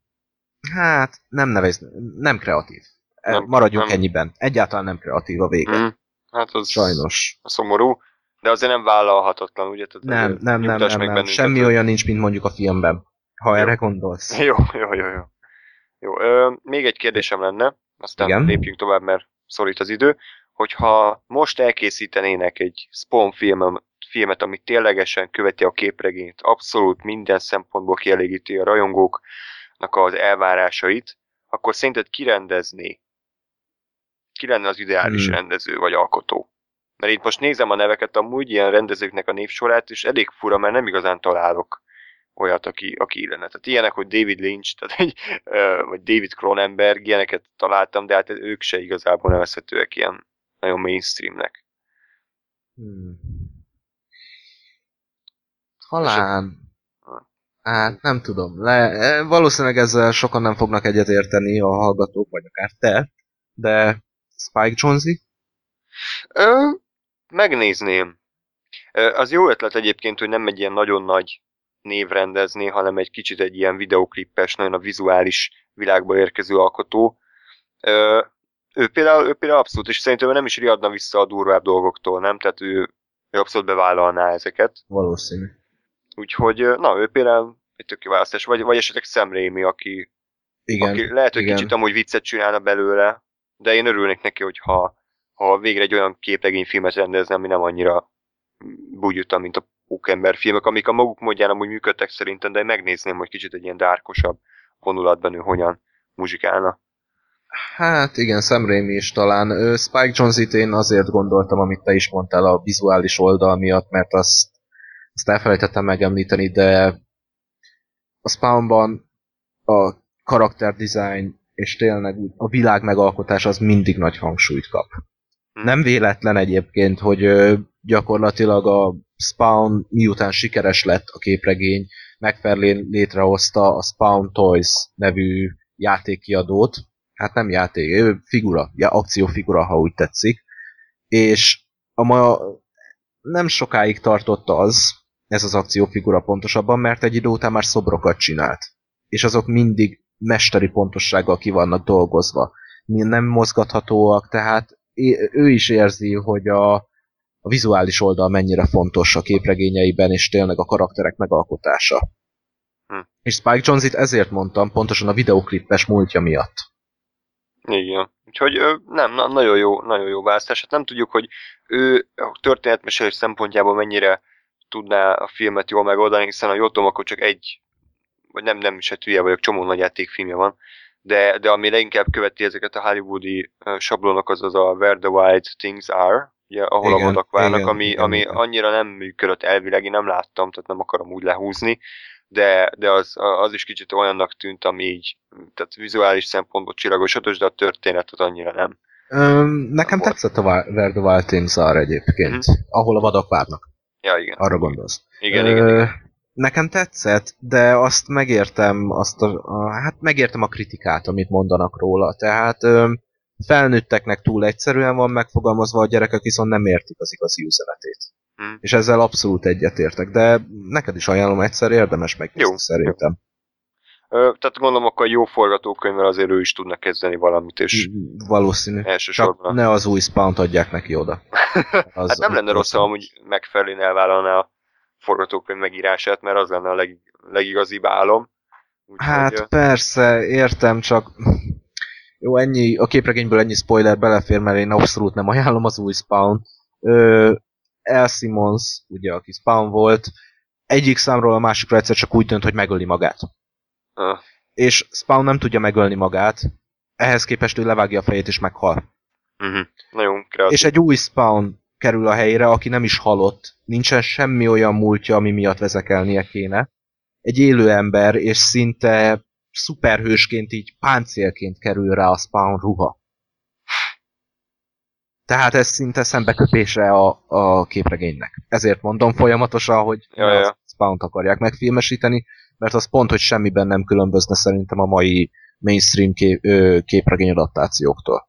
hát nem nevez, nem kreatív. E, nem, Maradjunk nem. ennyiben. Egyáltalán nem kreatív a vége. Mm, hát az Sajnos. szomorú, de azért nem vállalhatatlan, ugye? Tehát nem, nem, nem, nem, nem. Semmi olyan nincs, mint mondjuk a filmben, ha jó. erre gondolsz. Jó, jó, jó, jó. jó ö, még egy kérdésem lenne, aztán Igen. lépjünk tovább, mert szorít az idő, hogyha most elkészítenének egy Spawn filmet, filmet, ami ténylegesen követi a képregényt, abszolút minden szempontból kielégíti a rajongóknak az elvárásait, akkor szerinted kirendezné? Ki lenne az ideális hmm. rendező vagy alkotó? Mert itt most nézem a neveket, amúgy ilyen rendezőknek a névsorát, és elég fura, mert nem igazán találok olyat, aki, aki illene. Tehát ilyenek, hogy David Lynch, tehát egy, vagy David Cronenberg, ilyeneket találtam, de hát ők se igazából nevezhetőek ilyen nagyon mainstreamnek. Hmm. Talán. Hát nem tudom. Le, e, valószínűleg ezzel sokan nem fognak egyetérteni a hallgatók, vagy akár te, de Spike Jonze? Ö, megnézném. Ö, az jó ötlet egyébként, hogy nem egy ilyen nagyon nagy névrendezni, hanem egy kicsit egy ilyen videoklippes, nagyon a vizuális világba érkező alkotó. Ö, ő például, ő például abszolút, és szerintem nem is riadna vissza a durvább dolgoktól, nem? Tehát ő, ő abszolút bevállalná ezeket. Valószínű. Úgyhogy, na, ő például egy tök választás, vagy, vagy esetleg Sam Raimi, aki, igen, aki lehet, hogy igen. kicsit amúgy viccet csinálna belőle, de én örülnék neki, hogyha ha végre egy olyan képregényfilmet rendezne, ami nem annyira bugyuta, mint a pókember filmek, amik a maguk módján amúgy működtek szerintem, de megnézném, hogy kicsit egy ilyen dárkosabb vonulatban ő hogyan muzsikálna. Hát igen, Sam Raimi is talán. Spike Jonze-t én azért gondoltam, amit te is mondtál a vizuális oldal miatt, mert azt, azt elfelejtettem megemlíteni, de a Spawnban a karakterdesign és tényleg úgy a világ megalkotás az mindig nagy hangsúlyt kap. Hm. Nem véletlen egyébként, hogy gyakorlatilag a Spawn miután sikeres lett a képregény, McFarlane létrehozta a Spawn Toys nevű játékkiadót, hát nem játék, figura, ja, akciófigura, ha úgy tetszik, és a ma nem sokáig tartott az, ez az akciófigura pontosabban, mert egy idő után már szobrokat csinált. És azok mindig mesteri pontossággal ki vannak dolgozva. Nem mozgathatóak, tehát ő is érzi, hogy a, a vizuális oldal mennyire fontos a képregényeiben, és tényleg a karakterek megalkotása. Hm. És Spike Jonze itt ezért mondtam, pontosan a videoklippes múltja miatt. Igen. Úgyhogy nem, na, nagyon jó, nagyon jó választás. Hát nem tudjuk, hogy ő a történetmesélés szempontjából mennyire tudná a filmet jól megoldani, hiszen a Jotom akkor csak egy, vagy nem, nem is egy hülye vagyok, csomó nagy játékfilmje van, de, de ami leginkább követi ezeket a hollywoodi sablonok, az az a Where the Wild Things Are, ugye, ahol igen, a vadak várnak, ami, igen, ami igen. annyira nem működött elvileg, én nem láttam, tehát nem akarom úgy lehúzni, de, de az, az is kicsit olyannak tűnt, ami így, tehát vizuális szempontból csillagos ötös, de a történet az annyira nem. Öm, nekem volt. tetszett a Where the Wild Things Are egyébként, mm-hmm. ahol a vadak várnak. Ja, igen. Arra gondolsz. Igen, Ö, igen, igen. Nekem tetszett, de azt megértem, azt a, a, hát megértem a kritikát, amit mondanak róla. Tehát ö, felnőtteknek túl egyszerűen van megfogalmazva, a gyerekek viszont nem értik az igazi üzenetét. Hmm. És ezzel abszolút egyetértek, de neked is ajánlom egyszer, érdemes megnézni szerintem. Jó. Ö, tehát gondolom, akkor jó forgatókönyvvel azért ő is tudna kezdeni valamit, és Valószínű. Elsősorban. Csak ne az új spawn adják neki oda. Az hát nem lenne rossz, ha amúgy megfelelően elvállalná a forgatókönyv megírását, mert az lenne a leg, legigazibb álom. Úgy, hát hogy, persze, értem, csak jó, ennyi, a képregényből ennyi spoiler belefér, mert én abszolút nem ajánlom az új Spawn. Ö, El Simmons, ugye, aki Spawn volt, egyik számról a másikra egyszer csak úgy dönt, hogy megöli magát. Uh. És Spawn nem tudja megölni magát, ehhez képest ő levágja a fejét és meghal. Uh-huh. Nagyon kreatív. És egy új Spawn kerül a helyére, aki nem is halott, nincsen semmi olyan múltja, ami miatt vezekelnie kéne. Egy élő ember, és szinte szuperhősként így páncélként kerül rá a Spawn ruha. Tehát ez szinte szembeköpése a, a képregénynek. Ezért mondom folyamatosan, hogy ja, ja. Spawn-t akarják megfilmesíteni, mert az pont, hogy semmiben nem különbözne szerintem a mai mainstream kép, ö, képregény adaptációktól.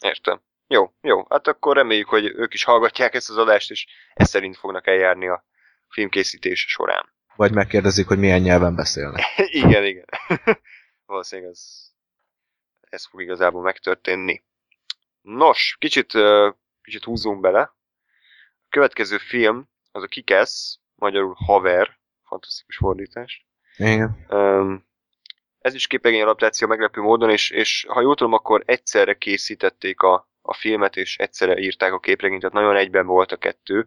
Értem. Jó, jó. Hát akkor reméljük, hogy ők is hallgatják ezt az adást, és ez szerint fognak eljárni a filmkészítés során. Vagy megkérdezik, hogy milyen nyelven beszélnek. igen, igen. Valószínűleg ez, ez fog igazából megtörténni. Nos, kicsit, kicsit húzunk bele. A következő film az a Kikesz, magyarul Haver, fantasztikus fordítás. Igen. Ez is képregény adaptáció meglepő módon, és, és ha jól tudom, akkor egyszerre készítették a, a filmet, és egyszerre írták a képregényt, tehát nagyon egyben volt a kettő.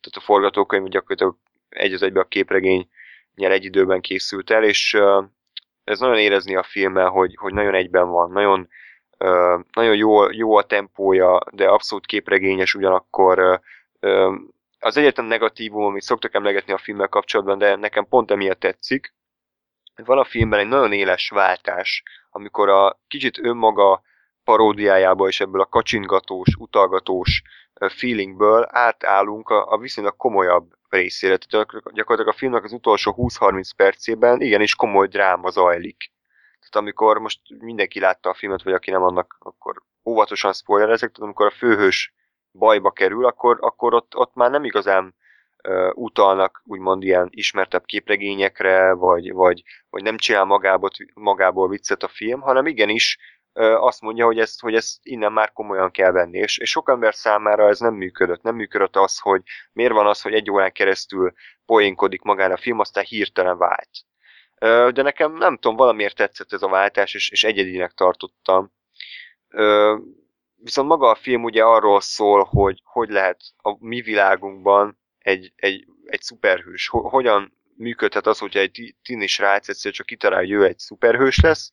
Tehát a forgatókönyv gyakorlatilag egy az egyben a képregény nyel egy időben készült el, és ez nagyon érezni a filmmel, hogy, hogy nagyon egyben van, nagyon, nagyon jó, jó a tempója, de abszolút képregényes ugyanakkor. Az egyetlen negatívum, amit szoktak emlegetni a filmmel kapcsolatban, de nekem pont emiatt tetszik, van a filmben egy nagyon éles váltás, amikor a kicsit önmaga paródiájába és ebből a kacsingatós, utalgatós feelingből átállunk a, a viszonylag komolyabb részére. Tehát gyakorlatilag a filmnek az utolsó 20-30 percében igenis komoly dráma zajlik. Tehát amikor most mindenki látta a filmet, vagy aki nem annak, akkor óvatosan spoilerezek, tehát amikor a főhős bajba kerül, akkor, akkor ott, ott már nem igazán uh, utalnak úgymond ilyen ismertebb képregényekre, vagy, vagy, vagy nem csinál magából, magából viccet a film, hanem igenis azt mondja, hogy ezt, hogy ezt innen már komolyan kell venni, és, és sok ember számára ez nem működött. Nem működött az, hogy miért van az, hogy egy órán keresztül poénkodik magán a film, aztán hirtelen vált. De nekem nem tudom, valamiért tetszett ez a váltás, és, és egyedinek tartottam. Viszont maga a film ugye arról szól, hogy hogy lehet a mi világunkban egy, egy, egy szuperhős, hogyan működhet az, hogyha egy tini srác egyszer csak kitalálja, hogy ő egy szuperhős lesz,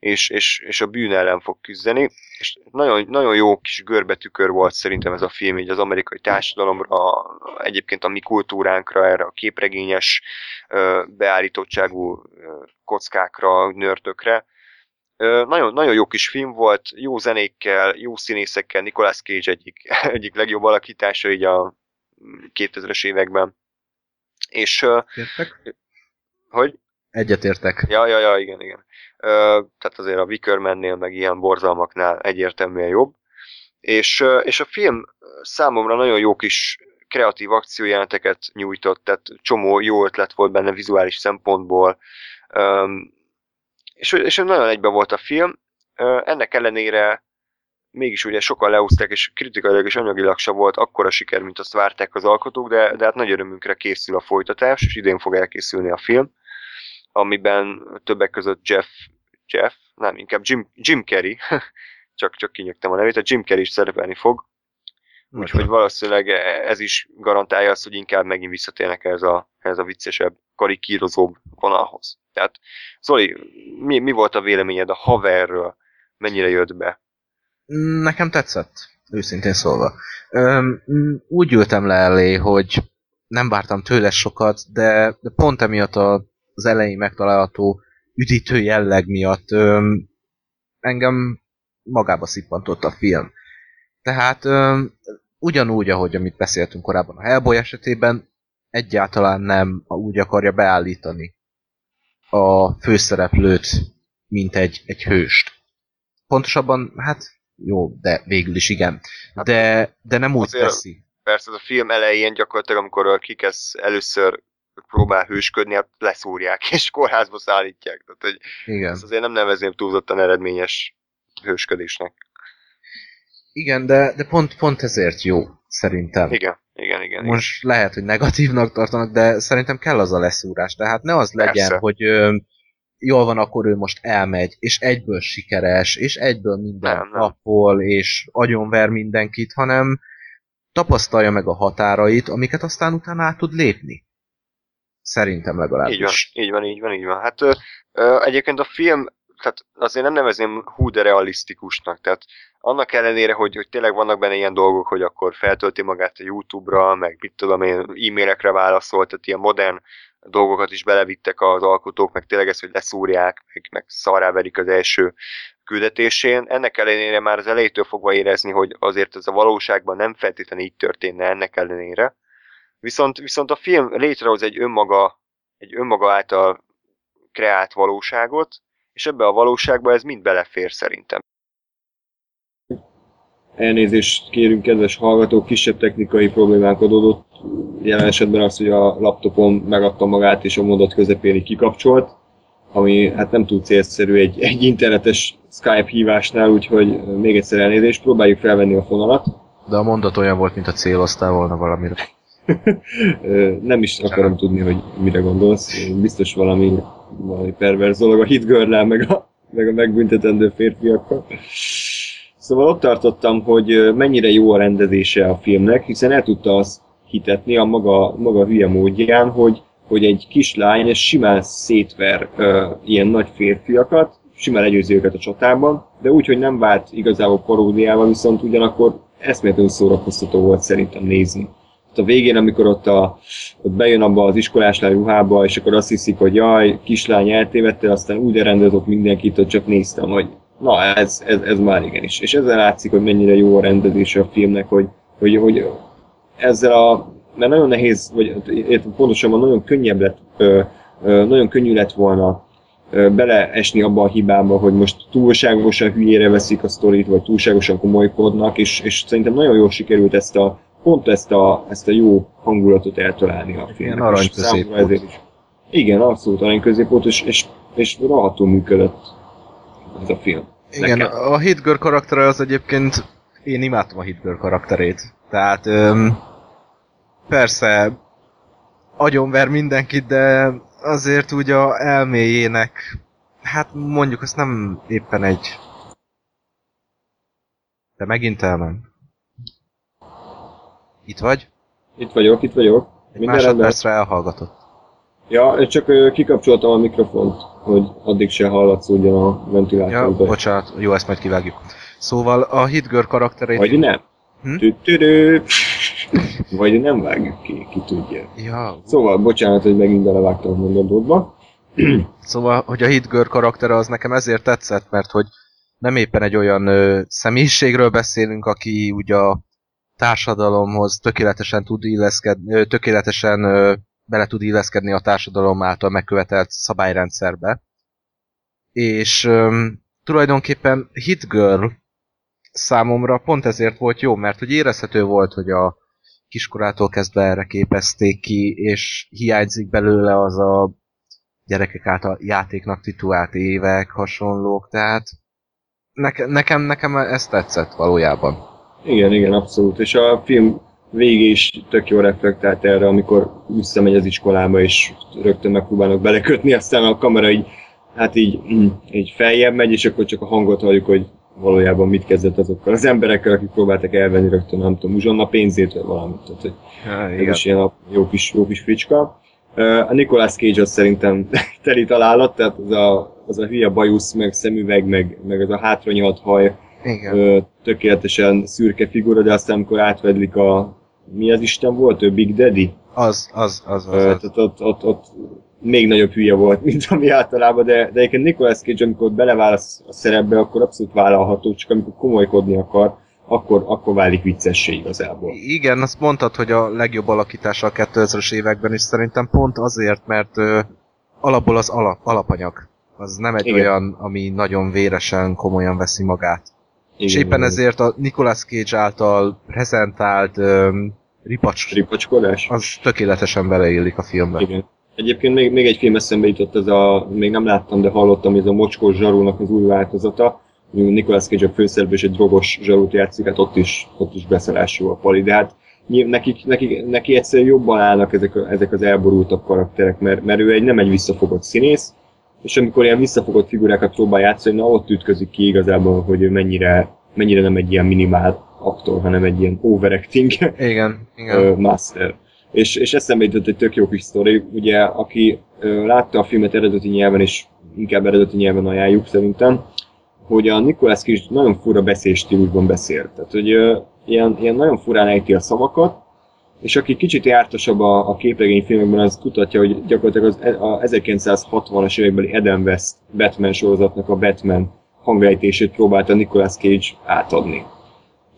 és, és, és a bűn ellen fog küzdeni. És nagyon, nagyon jó kis görbetükör volt szerintem ez a film, így az amerikai társadalomra, egyébként a mi kultúránkra, erre a képregényes beállítottságú kockákra, nörtökre. Nagyon, nagyon jó kis film volt, jó zenékkel, jó színészekkel, Nicolas Cage egyik, egyik legjobb alakítása így a 2000-es években. És... Értek? Hogy? Egyetértek. Ja, ja, ja, igen, igen tehát azért a Wickermannél, meg ilyen borzalmaknál egyértelműen jobb. És, és a film számomra nagyon jó kis kreatív akciójeleneteket nyújtott, tehát csomó jó ötlet volt benne vizuális szempontból, és, és nagyon egybe volt a film. Ennek ellenére mégis ugye sokan leúzták, és kritikailag és anyagilag se volt akkora siker, mint azt várták az alkotók, de, de hát nagy örömünkre készül a folytatás, és idén fog elkészülni a film amiben többek között Jeff, Jeff, nem, inkább Jim, Jim Carrey, csak, csak kinyögtem a nevét, a Jim Carrey is szerepelni fog, úgyhogy valószínűleg ez is garantálja azt, hogy inkább megint visszatérnek ez a, ez a viccesebb, karikírozóbb vonalhoz. Tehát, Zoli, mi, mi volt a véleményed a haverről? Mennyire jött be? Nekem tetszett, őszintén szólva. Üm, úgy ültem le elé, hogy nem vártam tőle sokat, de, de pont emiatt a az elején megtalálható üdítő jelleg miatt öm, engem magába szippantott a film. Tehát öm, ugyanúgy, ahogy amit beszéltünk korábban a Hellboy esetében, egyáltalán nem úgy akarja beállítani a főszereplőt, mint egy, egy hőst. Pontosabban, hát jó, de végül is igen. De, de nem úgy Azért- teszi. Persze a film elején gyakorlatilag, amikor kikesz először próbál hősködni, hát leszúrják és kórházba szállítják. Tehát, hogy Igen. ezt azért nem nevezném túlzottan eredményes hősködésnek. Igen, de, de pont, pont ezért jó, szerintem. Igen, igen, igen. Most lehet, hogy negatívnak tartanak, de szerintem kell az a leszúrás. Tehát ne az legyen, Persze. hogy ö, jól van, akkor ő most elmegy, és egyből sikeres, és egyből minden Nem, nem. napol, és agyonver mindenkit, hanem tapasztalja meg a határait, amiket aztán utána át tud lépni. Szerintem legalábbis. Így van, így van, így van, így van. Hát ö, ö, egyébként a film, tehát azért nem nevezném hú de realisztikusnak, tehát annak ellenére, hogy, hogy tényleg vannak benne ilyen dolgok, hogy akkor feltölti magát a YouTube-ra, meg mit tudom én, e-mailekre válaszol, tehát ilyen modern dolgokat is belevittek az alkotók, meg tényleg ez, hogy leszúrják, meg, meg szarrá verik az első küldetésén. Ennek ellenére már az elejétől fogva érezni, hogy azért ez a valóságban nem feltétlenül így történne ennek ellenére. Viszont, viszont a film létrehoz egy önmaga, egy önmaga által kreált valóságot, és ebbe a valóságba ez mind belefér szerintem. Elnézést kérünk, kedves hallgatók, kisebb technikai problémánk adódott. Jelen esetben az, hogy a laptopom megadta magát, és a mondat közepén így kikapcsolt, ami hát nem túl célszerű egy, egy internetes Skype hívásnál, úgyhogy még egyszer elnézést, próbáljuk felvenni a fonalat. De a mondat olyan volt, mint a céloztál volna valamire. Nem is akarom tudni, hogy mire gondolsz. Biztos valami, valami perverz dolog a hit girl meg a, meg a megbüntetendő férfiakkal. Szóval ott tartottam, hogy mennyire jó a rendezése a filmnek, hiszen el tudta azt hitetni a maga, maga hülye módján, hogy, hogy egy kislány ez simán szétver ö, ilyen nagy férfiakat, simán legyőzi őket a csatában, de úgy, hogy nem vált igazából paródiával, viszont ugyanakkor eszméletlenül szórakoztató volt szerintem nézni a végén, amikor ott, a, ott bejön abba az iskolás ruhába, és akkor azt hiszik, hogy jaj, kislány eltévedte, aztán úgy rendezok mindenkit, hogy csak néztem, hogy na, ez, ez, ez már igenis. És ezzel látszik, hogy mennyire jó a rendezése a filmnek, hogy, hogy, hogy ezzel a, mert nagyon nehéz, vagy pontosabban nagyon könnyebb lett, ö, ö, nagyon könnyű lett volna beleesni abba a hibába, hogy most túlságosan hülyére veszik a sztorit, vagy túlságosan komolykodnak, és, és szerintem nagyon jól sikerült ezt a, pont ezt a, ezt a jó hangulatot eltalálni a filmnek. Ilyen arany ezért is. Igen, abszolút arany középpont, és, és, és rohadtul működött ez a film. Igen, Nekem. a Hitgirl karaktere az egyébként, én imádtam a Hitgirl karakterét. Tehát öm, persze agyonver mindenkit, de azért úgy a elméjének, hát mondjuk azt nem éppen egy... De megint elment. Itt vagy? Itt vagyok, itt vagyok. Egy Minden rendben. másodpercre elhallgatott. Ja, csak kikapcsoltam a mikrofont, hogy addig se hallatszódjon a Ja, ventilátorba. bocsánat, jó, ezt majd kivágjuk. Szóval a Hitgirl karakterét... Vagy nem. Hm? Tü-tü-tü. Vagy nem vágjuk ki, ki tudja. Ja, Szóval, bocsánat, hogy megint belevágtam a mondatodba. Szóval, hogy a Hitgirl karaktere az nekem ezért tetszett, mert hogy nem éppen egy olyan ö, személyiségről beszélünk, aki ugye a társadalomhoz tökéletesen tud illeszkedni, tökéletesen bele tud illeszkedni a társadalom által megkövetelt szabályrendszerbe. És tulajdonképpen Hitgirl számomra pont ezért volt jó, mert hogy érezhető volt, hogy a kiskorától kezdve erre képezték ki, és hiányzik belőle az a gyerekek által játéknak titulált évek, hasonlók, tehát neke, nekem, nekem ez tetszett valójában. Igen, igen, abszolút. És a film végé is tök jó reflektált erre, amikor visszamegy az iskolába, és rögtön megpróbálnak belekötni, aztán a kamera így, hát így, mm, így feljebb megy, és akkor csak a hangot halljuk, hogy valójában mit kezdett azokkal az emberekkel, akik próbáltak elvenni rögtön, nem tudom, uzsonna pénzét, vagy valamit. Tehát, hogy Ja, ez is ilyen jó kis, jó kis fricska. A Nicolas Cage az szerintem teli találat, tehát az a, az a hülye bajusz, meg szemüveg, meg, meg az a hátranyalt haj, Igen. ö, tökéletesen szürke figura, de aztán amikor átvedlik a mi az Isten volt, ő Big Daddy? Az, az, az, az. Ö, az. tehát ott, ott, ott még nagyobb hülye volt, mint ami általában, de, de egyébként Nicolas Cage, amikor beleválasz a szerepbe, akkor abszolút vállalható, csak amikor komolykodni akar, akkor, akkor válik viccessé igazából. Igen, azt mondtad, hogy a legjobb alakítása a 2000-es években is szerintem pont azért, mert ö, alapból az alap, alapanyag. Az nem egy Igen. olyan, ami nagyon véresen, komolyan veszi magát. És éppen ezért a Nicolas Cage által prezentált öm, ripacs, Ripacskodás? az tökéletesen beleillik a filmbe. Igen. Egyébként még, még egy film eszembe jutott, ez a, még nem láttam, de hallottam, ez a Mocskos zsarúnak az új változata. Nicolas Cage a főszereplő és egy drogos zsarút játszik, hát ott is, ott is beszarású a pali, de hát nyilv- neki, neki, egyszerűen jobban állnak ezek, ezek az elborultabb karakterek, mert, mert ő egy, nem egy visszafogott színész, és amikor ilyen visszafogott figurákat próbál játszani, na ott ütközik ki igazából, hogy ő mennyire, mennyire nem egy ilyen minimál aktor, hanem egy ilyen overacting Igen, igen. master. És, és eszembe jutott egy tök jó kis sztori, ugye, aki látta a filmet eredeti nyelven, és inkább eredeti nyelven ajánljuk szerintem, hogy a Nicolas Cage nagyon fura beszélstílusban beszél. Tehát, hogy ilyen, ilyen nagyon furán ejti a szavakat, és aki kicsit jártasabb a, a képregényfilmekben, az kutatja, hogy gyakorlatilag az, e- a 1960-as évekbeli Eden West Batman sorozatnak a Batman hanglejtését próbálta Nicolas Cage átadni.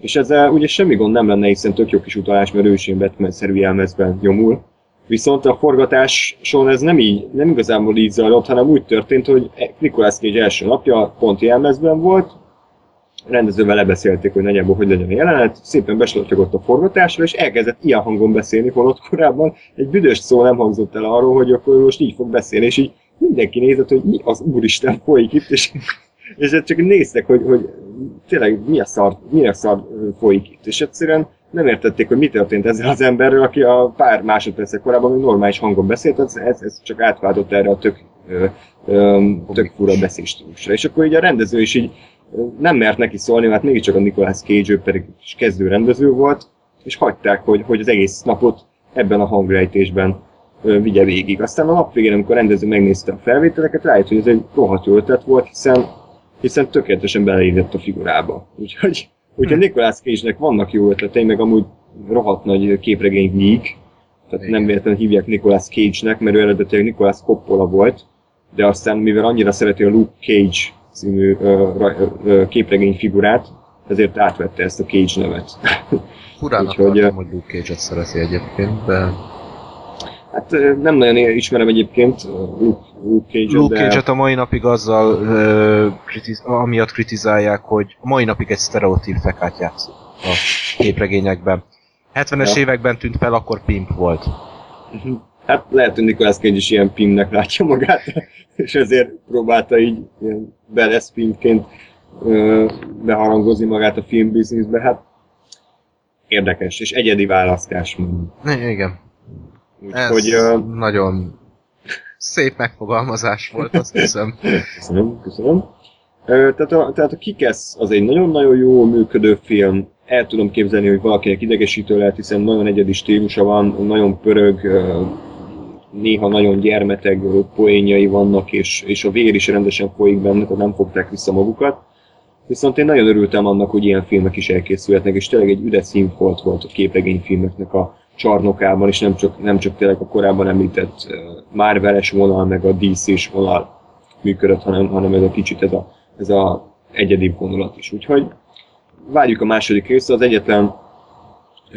És ezzel ugye semmi gond nem lenne, hiszen tök jó kis utalás, mert ő Batman-szerű jelmezben nyomul. Viszont a forgatáson ez nem így, nem igazából így zajlott, hanem úgy történt, hogy Nicolas Cage első napja pont jelmezben volt, rendezővel lebeszélték, hogy nagyjából hogy legyen a jelenet, szépen beslotyogott a forgatásra, és elkezdett ilyen hangon beszélni, holott korábban egy büdös szó nem hangzott el arról, hogy akkor most így fog beszélni, és így mindenki nézett, hogy mi az úristen folyik itt, és, és hát csak néztek, hogy, hogy tényleg mi a szar, mi a szar folyik itt, és egyszerűen nem értették, hogy mi történt ezzel az emberrel, aki a pár másodpercek korábban még normális hangon beszélt, ez, ez, ez csak átváltott erre a tök, ö, ö, tök fura beszélstílusra. És akkor így a rendező is így nem mert neki szólni, mert mégiscsak a Nicolas Cage, ő pedig is kezdő rendező volt, és hagyták, hogy, hogy az egész napot ebben a hangrejtésben vigye végig. Aztán a nap végén, amikor a rendező megnézte a felvételeket, rájött, hogy ez egy rohadt jó ötlet volt, hiszen, hiszen tökéletesen beleillett a figurába. Úgyhogy, úgyhogy Nicolas Cage-nek vannak jó ötletei, meg amúgy rohadt nagy képregény geek, tehát nem véletlenül hívják Nicolas Cage-nek, mert ő eredetileg Nicolas Coppola volt, de aztán mivel annyira szereti a Luke Cage című képregény figurát, ezért átvette ezt a Cage nevet. Furának úgyhogy, tartom, hogy Luke Cage-et szereti egyébként, de Hát nem nagyon ismerem egyébként Luke, Luke Cage-et, Luke de... Cage-et a mai napig azzal ö, kritiz- amiatt kritizálják, hogy a mai napig egy sztereotíp fekát játszik a képregényekben. 70-es Ja. években tűnt fel, akkor pimp volt. Mhm. Hát lehet, hogy Nicolas Cage is ilyen pimnek látja magát, és ezért próbálta így ilyen badass beharangozni magát a filmbizniszbe. Hát érdekes, és egyedi választás mondjuk. Igen. Ez Úgyhogy ö, nagyon szép megfogalmazás volt, azt hiszem. Köszönöm, köszönöm. Tehát, a, tehát a Kikesz az egy nagyon-nagyon jó működő film. El tudom képzelni, hogy valakinek idegesítő lehet, hiszen nagyon egyedi stílusa van, nagyon pörög, néha nagyon gyermeteg poénjai vannak, és, és a vér is rendesen folyik benne, tehát nem fogták vissza magukat. Viszont én nagyon örültem annak, hogy ilyen filmek is elkészülhetnek, és tényleg egy üdes színfolt volt a képregényfilmeknek a csarnokában, és nem csak, nem csak tényleg a korábban említett Marvel-es vonal, meg a DC-s vonal működött, hanem, hanem ez a kicsit ez a, ez a egyedi vonulat is. Úgyhogy várjuk a második részt, az egyetlen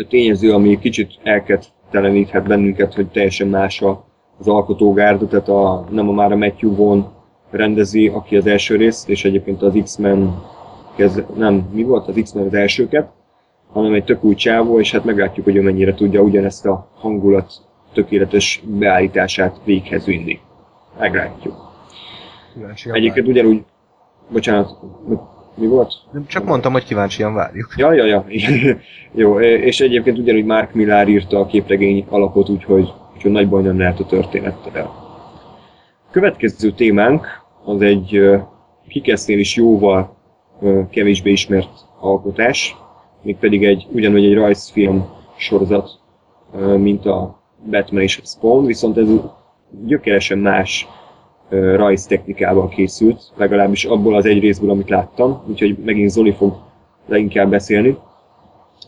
tényező, ami kicsit elkedteleníthet bennünket, hogy teljesen más a- az alkotógárda, tehát a, nem a már a Matthew Vaughn rendezi, aki az első részt, és egyébként az X-Men nem, mi volt az X-Men az elsőket, hanem egy tök új csávó, és hát meglátjuk, hogy ő mennyire tudja ugyanezt a hangulat tökéletes beállítását véghez vinni. Meglátjuk. Egyébként ugyanúgy, bocsánat, mi volt? Csak mondtam, hogy kíváncsian várjuk. Ja, ja, ja. Jó, és egyébként ugyanúgy Mark Millar írta a képregény alapot, úgyhogy, úgyhogy nagy baj nem lehet a történettel. Következő témánk az egy Kikesznél is jóval kevésbé ismert alkotás, mégpedig egy, ugyanúgy egy rajzfilm sorozat, mint a Batman és a Spawn, viszont ez gyökeresen más ö, rajztechnikával készült, legalábbis abból az egy részből, amit láttam, úgyhogy megint Zoli fog leginkább beszélni.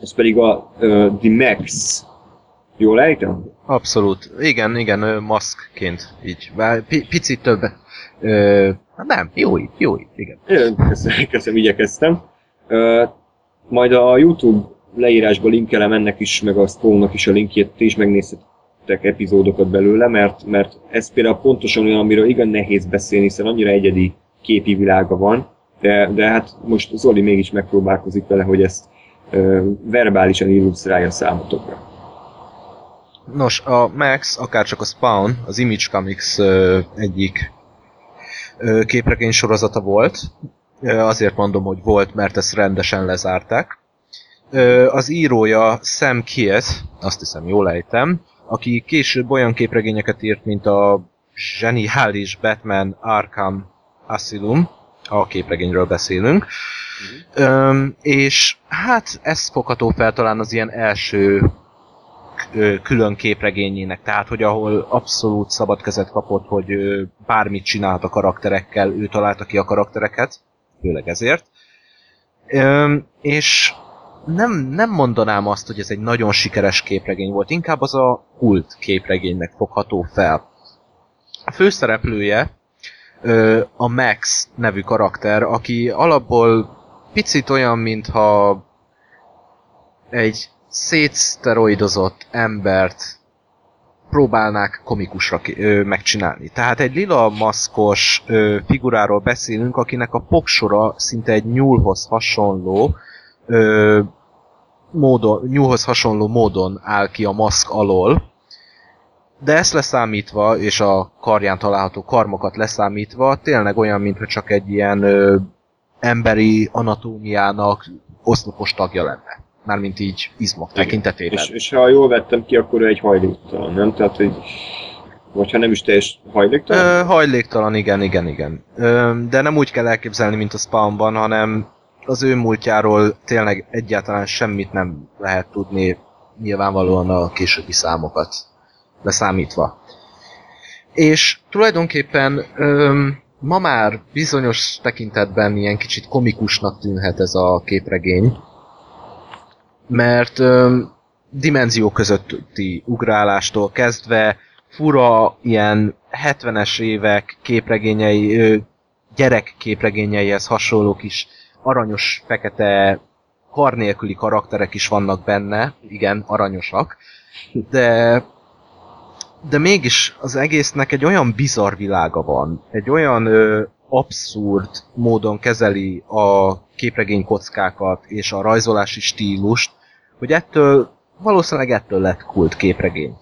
Ez pedig a ö, The Max Jól ejtem? Abszolút. Igen, igen, maszkként így. Pi- picit több. Ö, nem, jó így, jó így, igen. Köszönöm, köszönöm igyekeztem. Ö, majd a YouTube leírásba linkelem ennek is, meg a Spawnnak is a linkjét, ti is megnézhetek epizódokat belőle, mert, mert ez például pontosan olyan, amiről igen nehéz beszélni, hiszen annyira egyedi képi világa van, de, de hát most Zoli mégis megpróbálkozik vele, hogy ezt ö, verbálisan illusztrálja számotokra. Nos, a Max, akárcsak a Spawn, az Image Comics ö, egyik ö, képregény sorozata volt. Ö, azért mondom, hogy volt, mert ezt rendesen lezárták. Ö, az írója Sam Kiet, azt hiszem jól ejtem, aki később olyan képregényeket írt, mint a zseniális Batman Arkham Asylum, a képregényről beszélünk. Öm, és hát ez fogható fel talán az ilyen első külön képregényének, tehát hogy ahol abszolút szabad kezet kapott, hogy bármit csinált a karakterekkel, ő találta ki a karaktereket, főleg ezért. És nem, nem mondanám azt, hogy ez egy nagyon sikeres képregény volt, inkább az a kult képregénynek fogható fel. A főszereplője a Max nevű karakter, aki alapból picit olyan, mintha egy szétszteroidozott embert próbálnák komikusra ki, ö, megcsinálni. Tehát egy lila maszkos ö, figuráról beszélünk, akinek a poksora szinte egy nyúlhoz hasonló ö, módon, nyúlhoz hasonló módon áll ki a maszk alól, de ezt leszámítva, és a karján található karmokat leszámítva, tényleg olyan, mintha csak egy ilyen ö, emberi anatómiának oszlopos tagja lenne. Mármint így izmok tekintetében. És, és ha jól vettem ki, akkor ő egy hajléktalan, nem? Tehát, hogy vagy ha nem is teljes hajléktalan? Ö, hajléktalan, igen, igen, igen. Ö, de nem úgy kell elképzelni, mint a Spawnban, hanem az ő múltjáról tényleg egyáltalán semmit nem lehet tudni, nyilvánvalóan a későbbi számokat leszámítva. És tulajdonképpen öm, ma már bizonyos tekintetben ilyen kicsit komikusnak tűnhet ez a képregény, mert öm, dimenzió közötti ugrálástól kezdve fura ilyen 70-es évek képregényei, gyerek képregényeihez hasonló kis aranyos, fekete, kar nélküli karakterek is vannak benne, igen, aranyosak, de de mégis az egésznek egy olyan bizarr világa van, egy olyan ö, abszurd módon kezeli a képregény kockákat és a rajzolási stílust, hogy ettől, valószínűleg ettől lett kult képregény.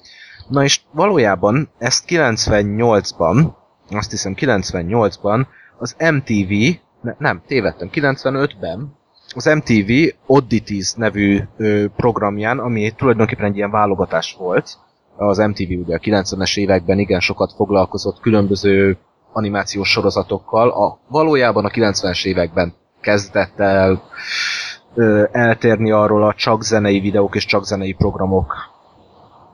Na és valójában ezt 98-ban, azt hiszem 98-ban az MTV, ne, nem, tévedtem, 95-ben az MTV Oddities nevű ö, programján, ami tulajdonképpen egy ilyen válogatás volt, az MTV ugye a 90-es években igen sokat foglalkozott különböző animációs sorozatokkal, a, valójában a 90-es években kezdett el ö, eltérni arról a csak zenei videók és csak zenei programok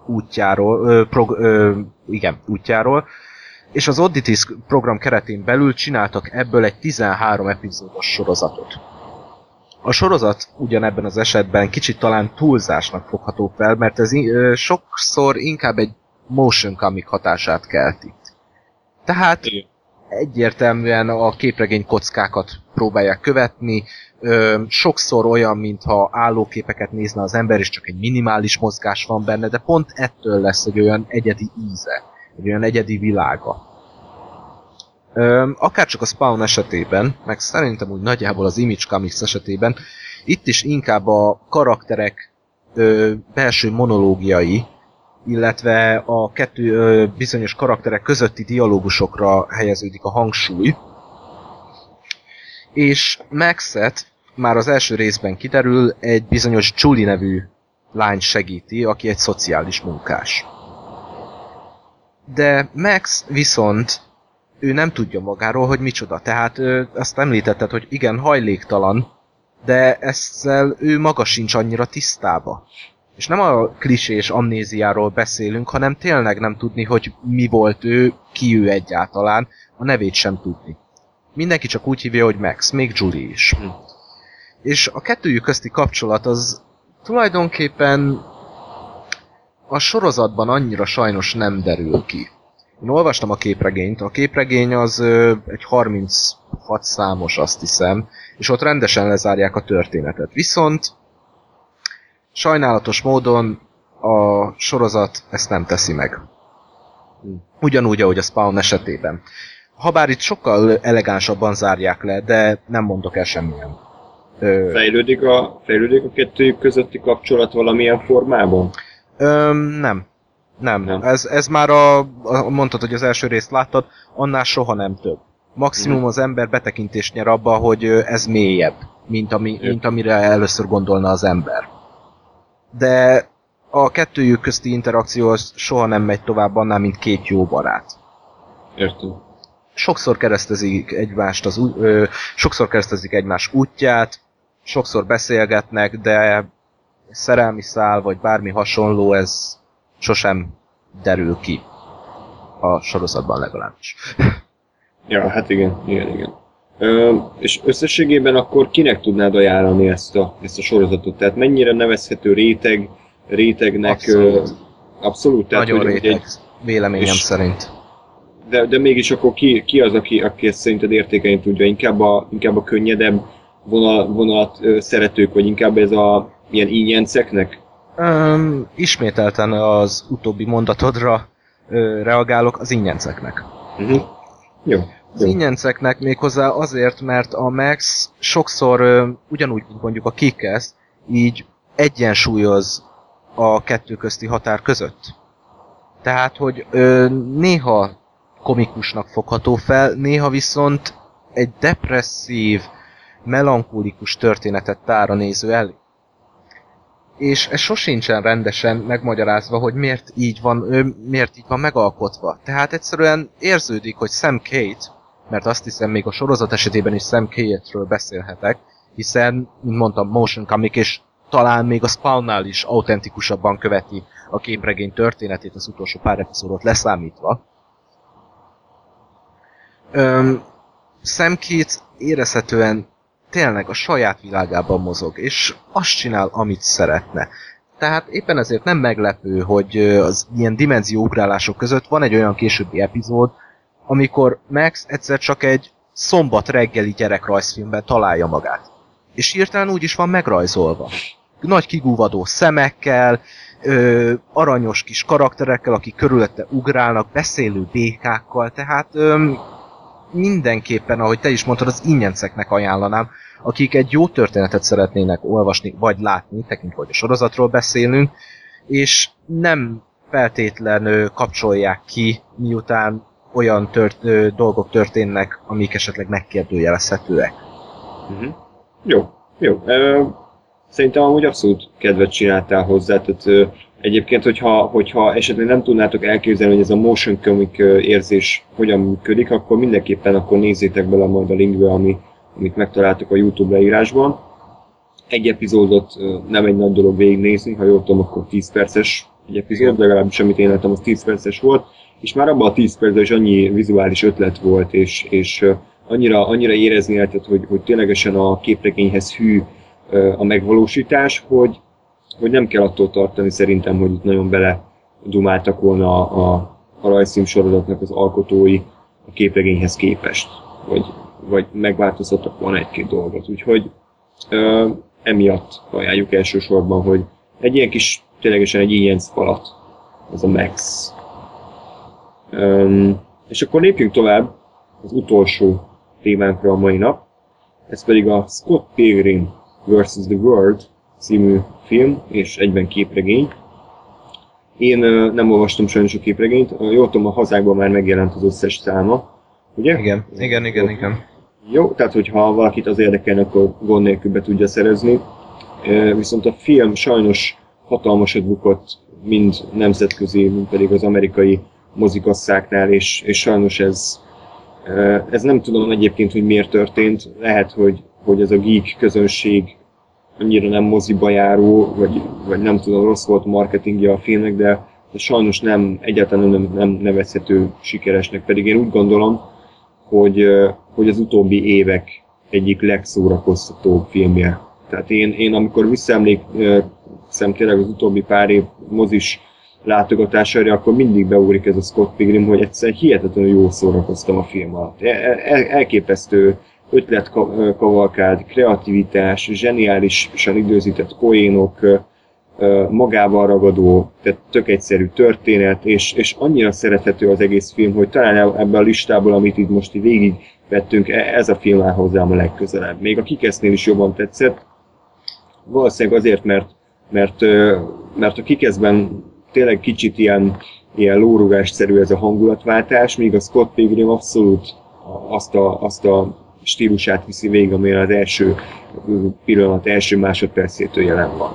útjáról, ö, prog, ö, igen, útjáról, és az Oddities program keretén belül csináltak ebből egy 13 epizódos sorozatot. A sorozat ugyanebben az esetben kicsit talán túlzásnak fogható fel, mert ez ö, sokszor inkább egy motion comic hatását kelti. Tehát egyértelműen a képregény kockákat próbálják követni, ö, sokszor olyan, mintha állóképeket nézne az ember, és csak egy minimális mozgás van benne, de pont ettől lesz egy olyan egyedi íze, egy olyan egyedi világa. Ö, akárcsak a Spawn esetében, meg szerintem úgy nagyjából az Image Comics esetében, itt is inkább a karakterek ö, belső monológiai, illetve a kettő ö, bizonyos karakterek közötti dialógusokra helyeződik a hangsúly. És Maxet már az első részben kiderül, egy bizonyos Julie nevű lány segíti, aki egy szociális munkás. De Max viszont ő nem tudja magáról, hogy micsoda. Tehát ő, azt említetted, hogy igen, hajléktalan, de ezzel ő maga sincs annyira tisztába. És nem a klisés amnéziáról beszélünk, hanem tényleg nem tudni, hogy mi volt ő, ki ő egyáltalán, a nevét sem tudni. Mindenki csak úgy hívja, hogy Max, még Julie is. És a kettőjük közti kapcsolat az tulajdonképpen a sorozatban annyira sajnos nem derül ki. Én olvastam a képregényt, a képregény az ö, egy 36 számos, azt hiszem, és ott rendesen lezárják a történetet. Viszont sajnálatos módon a sorozat ezt nem teszi meg. Ugyanúgy, ahogy a Spawn esetében. Habár itt sokkal elegánsabban zárják le, de nem mondok el semmilyen. Fejlődik a, fejlődik a kettőjük közötti kapcsolat valamilyen formában? Öm, nem. Nem. Nem. Ez, ez már a, a, mondtad, hogy az első részt láttad, annál soha nem több. Maximum Mhm. az ember betekintést nyer abba, hogy ez mélyebb, mint, ami, mint amire először gondolna az ember. De a kettőjük közti interakció az soha nem megy tovább annál, mint két jó barát. Értem. Sokszor keresztezik egymást az, ö, sokszor keresztezik egymás útját, sokszor beszélgetnek, de szerelmi szál, vagy bármi hasonló, ez sosem derül ki. A sorozatban legalábbis. Ja, hát igen, igen, igen. Ö, és összességében akkor kinek tudnád ajánlani ezt a, ezt a sorozatot? Tehát mennyire nevezhető réteg, rétegnek? Abszolút. Ö, abszolút? Tehát, Nagyon hogy- réteg, véleményem és- szerint. de, de mégis akkor ki, ki az, aki, aki ezt szerinted értékelni tudja? Inkább a, inkább a könnyedebb vonal, vonalat szeretők, vagy inkább ez a ilyen ínyenceknek? Öm, ismételten az utóbbi mondatodra ö, reagálok az ingyenceknek. Uh-huh. Jó. Az Jó. ingyenceknek méghozzá azért, mert a Max sokszor ö, ugyanúgy, mint mondjuk a Kickers, így egyensúlyoz a kettő közti határ között. Tehát, hogy ö, néha komikusnak fogható fel, néha viszont egy depresszív, melankolikus történetet tár a néző elé. És ez sosincsen rendesen megmagyarázva, hogy miért így van, ö, miért így van megalkotva. Tehát egyszerűen érződik, hogy Sam Kate, mert azt hiszem még a sorozat esetében is Sam Kate-ről beszélhetek, hiszen, mint mondtam, motion comic, és talán még a Spawnnál is autentikusabban követi a képregény történetét az utolsó pár epizódot leszámítva. Öm, Sam Kate érezhetően tényleg a saját világában mozog, és azt csinál, amit szeretne. Tehát éppen ezért nem meglepő, hogy az ilyen dimenzióugrálások között van egy olyan későbbi epizód, amikor Max egyszer csak egy szombat reggeli gyerekrajzfilmben találja magát. És hirtelen úgy is van megrajzolva. Nagy kigúvadó szemekkel, ö, aranyos kis karakterekkel, akik körülötte ugrálnak, beszélő békákkal, tehát ö, mindenképpen, ahogy te is mondtad, az ingyenceknek ajánlanám, akik egy jó történetet szeretnének olvasni, vagy látni, tekintve, hogy a sorozatról beszélünk, és nem feltétlen kapcsolják ki, miután olyan tört, ö, dolgok történnek, amik esetleg megkérdőjelezhetőek. Uh-huh. Jó, jó. Szerintem amúgy abszolút kedvet csináltál hozzá, tehát ö, egyébként, hogyha, hogyha esetleg nem tudnátok elképzelni, hogy ez a motion comic érzés hogyan működik, akkor mindenképpen akkor nézzétek bele majd a linkbe, ami, amit megtaláltok a YouTube leírásban. Egy epizódot nem egy nagy dolog végignézni, ha jól tudom, akkor 10 perces egy epizód, legalábbis amit én láttam, az 10 perces volt, és már abban a 10 percben is annyi vizuális ötlet volt, és, és annyira, annyira érezni lehetett, hogy, hogy ténylegesen a képregényhez hű a megvalósítás, hogy, hogy nem kell attól tartani szerintem, hogy itt nagyon bele dumáltak volna a, a, a rajzfilm sorozatnak az alkotói a képregényhez képest, vagy, vagy megváltoztattak volna egy-két dolgot. Úgyhogy ö, emiatt ajánljuk elsősorban, hogy egy ilyen kis, ténylegesen egy ilyen falat, ez a Max. Öm, és akkor lépjünk tovább az utolsó témánkra a mai nap, ez pedig a Scott Pilgrim vs. The World című film, és egyben képregény. Én nem olvastam sajnos a képregényt, jól tudom, a hazákban már megjelent az összes száma, ugye? Igen, igen, igen, igen. Jó, tehát hogyha valakit az érdekel, akkor gond nélkül be tudja szerezni. Viszont a film sajnos hatalmasat bukott, mind nemzetközi, mind pedig az amerikai mozikasszáknál, és, és sajnos ez, ez nem tudom egyébként, hogy miért történt. Lehet, hogy, hogy ez a geek közönség annyira nem moziba járó, vagy, vagy nem tudom, rossz volt a marketingje a filmnek, de, de sajnos nem, egyáltalán nem, nem nevezhető sikeresnek, pedig én úgy gondolom, hogy, hogy az utóbbi évek egyik legszórakoztatóbb filmje. Tehát én, én amikor visszaemlékszem tényleg az utóbbi pár év mozis látogatására, akkor mindig beúrik ez a Scott Pilgrim, hogy egyszerűen hihetetlenül jól szórakoztam a film alatt. El, el, elképesztő ötletkavalkád, kreativitás, zseniálisan időzített poénok, magával ragadó, tehát tök egyszerű történet, és, és annyira szerethető az egész film, hogy talán ebben a listából, amit itt most így végig vettünk, e, ez a film áll hozzám a legközelebb. Még a Kikesznél is jobban tetszett, valószínűleg azért, mert, mert, mert a Kikeszben tényleg kicsit ilyen, ilyen lórugásszerű ez a hangulatváltás, míg a Scott Pilgrim abszolút azt a, azt a stílusát viszi végig, amilyen az első pillanat, első másodpercétől jelen van.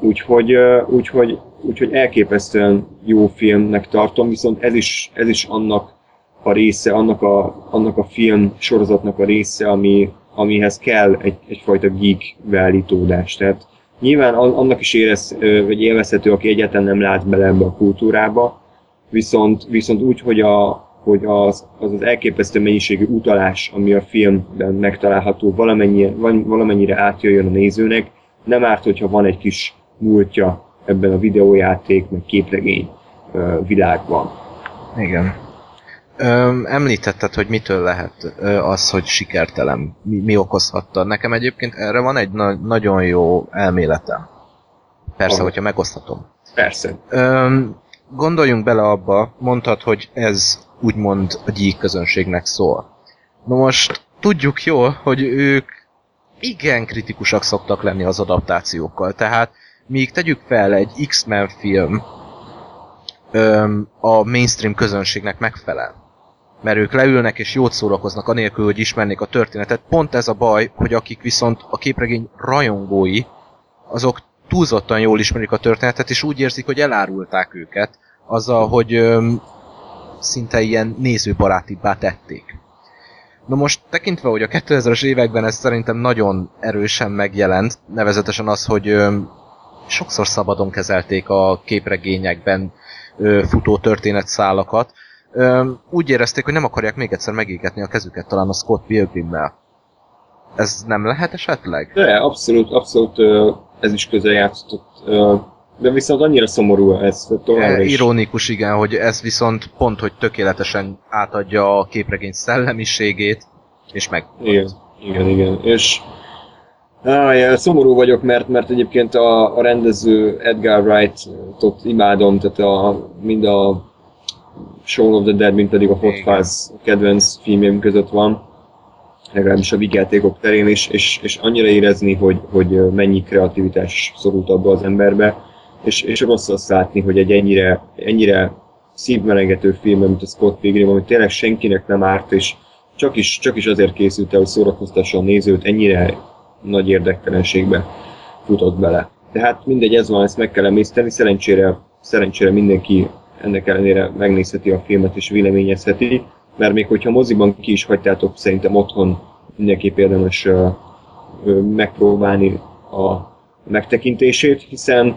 Úgyhogy, úgyhogy, úgyhogy elképesztően jó filmnek tartom, viszont ez is, ez is annak a része, annak a, annak a film sorozatnak a része, ami, amihez kell egy, egyfajta geek beállítódás. Tehát nyilván annak is érez, vagy élvezhető, aki egyáltalán nem lát bele ebbe a kultúrába, viszont, viszont úgy, hogy, a, hogy az, az az elképesztő mennyiségű utalás, ami a filmben megtalálható, valamennyire, valamennyire átjöjjön a nézőnek, nem árt, hogyha van egy kis múltja ebben a videójáték, meg képregény világban. Igen. Öm, említetted, hogy mitől lehet az, hogy sikertelen, mi, mi okozhatta. Nekem egyébként erre van egy na- nagyon jó elméletem. Persze, Aha. hogyha megoszthatom. Persze. Öm, gondoljunk bele abba, mondtad, hogy ez úgymond a gyík közönségnek szól. Na most tudjuk jól, hogy ők igen kritikusak szoktak lenni az adaptációkkal, tehát míg tegyük fel egy X-Men film öm, a mainstream közönségnek megfelel, mert ők leülnek és jót szórakoznak anélkül, hogy ismernék a történetet. Pont ez a baj, hogy akik viszont a képregény rajongói, azok túlzottan jól ismerik a történetet, és úgy érzik, hogy elárulták őket, azzal, hogy szinte ilyen nézőbarátibbá tették. Na most tekintve, hogy a 2000-es években ez szerintem nagyon erősen megjelent, nevezetesen az, hogy öm, sokszor szabadon kezelték a képregényekben ö, futó történetszálakat, úgy érezték, hogy nem akarják még egyszer megégetni a kezüket talán a Scott Pilgrimmel. Ez nem lehet esetleg? De, abszolút, abszolút ez is közel játszott. De viszont annyira szomorú ez továbbra is. Ironikus, igen, hogy ez viszont pont, hogy tökéletesen átadja a képregény szellemiségét, és meg. Igen, igen, igen. És Ah, szomorú vagyok, mert, mert egyébként a, a rendező Edgar Wright-ot imádom, tehát a, mind a Shaun of the Dead, mint pedig a Hot Fuzz kedvenc filmjem között van, legalábbis a vigyátékok terén is, és, és annyira érezni, hogy, hogy mennyi kreativitás szorult abba az emberbe, és, és rossz azt látni, hogy egy ennyire, ennyire szívmelengető film, mint a Scott Pilgrim, ami tényleg senkinek nem árt, és csak is, csak is azért készült el, hogy szórakoztassa a nézőt, ennyire nagy érdektelenségbe futott bele. Tehát mindegy, ez van, ezt meg kell emészteni, szerencsére, szerencsére mindenki ennek ellenére megnézheti a filmet és véleményezheti, mert még hogyha moziban ki is hagytátok, szerintem otthon mindenképp érdemes megpróbálni a megtekintését, hiszen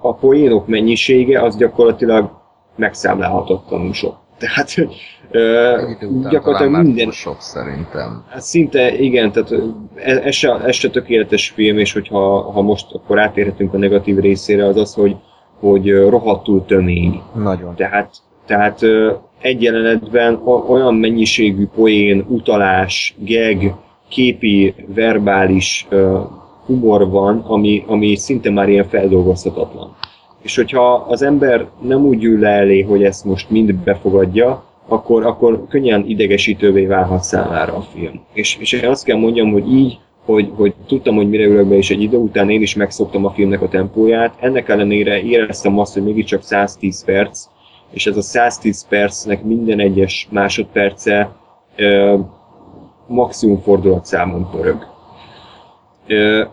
a poénok mennyisége az gyakorlatilag megszámlálhatatlanul sok. Tehát gyakorlatilag minden... sok szerintem. Hát szinte igen, tehát ez se, ez se tökéletes film, és hogyha ha most akkor átérhetünk a negatív részére, az az, hogy hogy rohadtul tömény. Nagyon. Tehát, tehát egy jelenetben olyan mennyiségű poén, utalás, geg, képi, verbális humor van, ami, ami szinte már ilyen feldolgozhatatlan. És hogyha az ember nem úgy ül le elé, hogy ezt most mind befogadja, akkor, akkor könnyen idegesítővé válhat számára a film. És, és én azt kell mondjam, hogy így hogy, hogy tudtam, hogy mire ülök be, és egy idő után én is megszoktam a filmnek a tempóját. Ennek ellenére éreztem azt, hogy mégiscsak 110 perc, és ez a 110 percnek minden egyes másodperce ö, maximum számon pörög.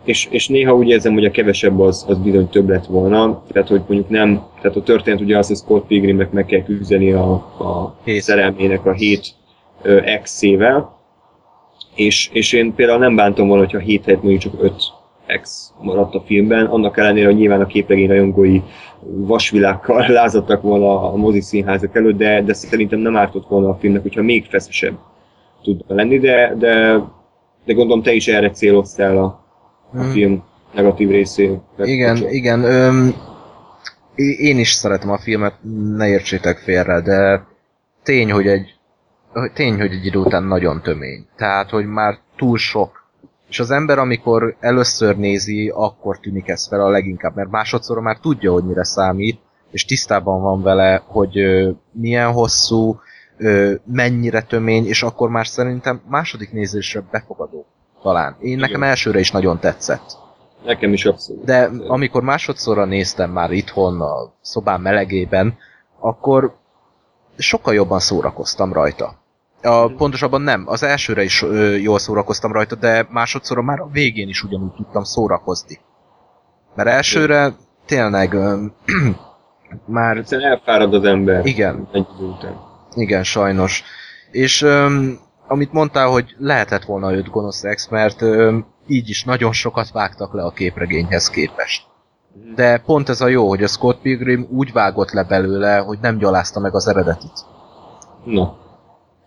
És, és néha úgy érzem, hogy a kevesebb az, az bizony több lett volna, tehát hogy mondjuk nem, tehát a történet ugye az, hogy Scott Pilgrimnek meg kell küzdeni a, a szerelmének a hét ex-ével, és, és én például nem bántom volna, hogyha 7 helyett mondjuk csak 5 ex maradt a filmben, annak ellenére, hogy nyilván a képregény rajongói vasvilágkal lázadtak volna a mozi színházak előtt, de, de szerintem nem ártott volna a filmnek, hogyha még feszesebb tudna lenni, de, de, de gondolom te is erre céloztál a, a hmm. film negatív részé. Igen, igen. Öm, én is szeretem a filmet, ne értsétek félre, de tény, hogy egy tény, hogy egy idő után nagyon tömény. Tehát, hogy már túl sok. És az ember, amikor először nézi, akkor tűnik ez fel a leginkább, mert másodszor már tudja, hogy mire számít, és tisztában van vele, hogy milyen hosszú, ö, mennyire tömény, és akkor már szerintem második nézésre befogadó. Talán. Én nekem Igen. elsőre is nagyon tetszett. Nekem is abszolút. De amikor másodszorra néztem már itthon a szobám melegében, akkor sokkal jobban szórakoztam rajta. A, pontosabban nem, az elsőre is ö, jól szórakoztam rajta, de másodszorra már a végén is ugyanúgy tudtam szórakozni. Mert elsőre tényleg ö, már Egyszerűen elfárad az ember. Igen. Egy után. Igen, sajnos. És öm, amit mondtál, hogy lehetett volna őt gonosz ex, mert öm, így is nagyon sokat vágtak le a képregényhez képest. De pont ez a jó, hogy a Scott Pilgrim úgy vágott le belőle, hogy nem gyalázta meg az eredetit. Na,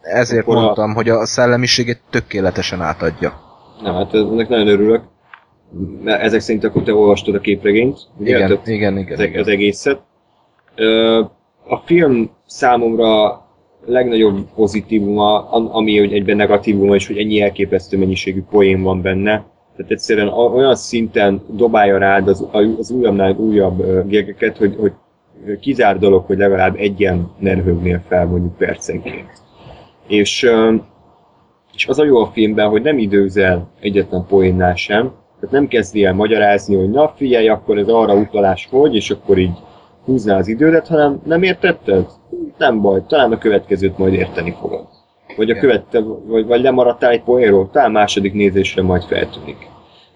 Ezért Akkor a- mondtam, hogy a szellemiségét tökéletesen átadja. na hát ennek nagyon örülök. Mert ezek szerint akkor te olvastad a képregényt. ugye? Igen, Tehát igen, igen. az, igen. az egészet. A film számomra legnagyobb pozitívuma, am- ami hogy egyben negatívuma is, hogy ennyi elképesztő mennyiségű poén van benne. Tehát egyszerűen olyan szinten dobálja rád az, az újabbnál újabb ö, gegeket, hogy, hogy kizár dolog, hogy legalább egyen ne röhögnél fel mondjuk percenként. És, és az a jó a filmben, hogy nem időzel egyetlen poénnál sem, tehát nem kezdi el magyarázni, hogy na figyelj, akkor ez arra utalás hogy, és akkor így húzná az idődet, hanem nem értetted? Nem baj, talán a következőt majd érteni fogod. Vagy, a követte, vagy, vagy lemaradtál egy poénról, talán második nézésre majd feltűnik.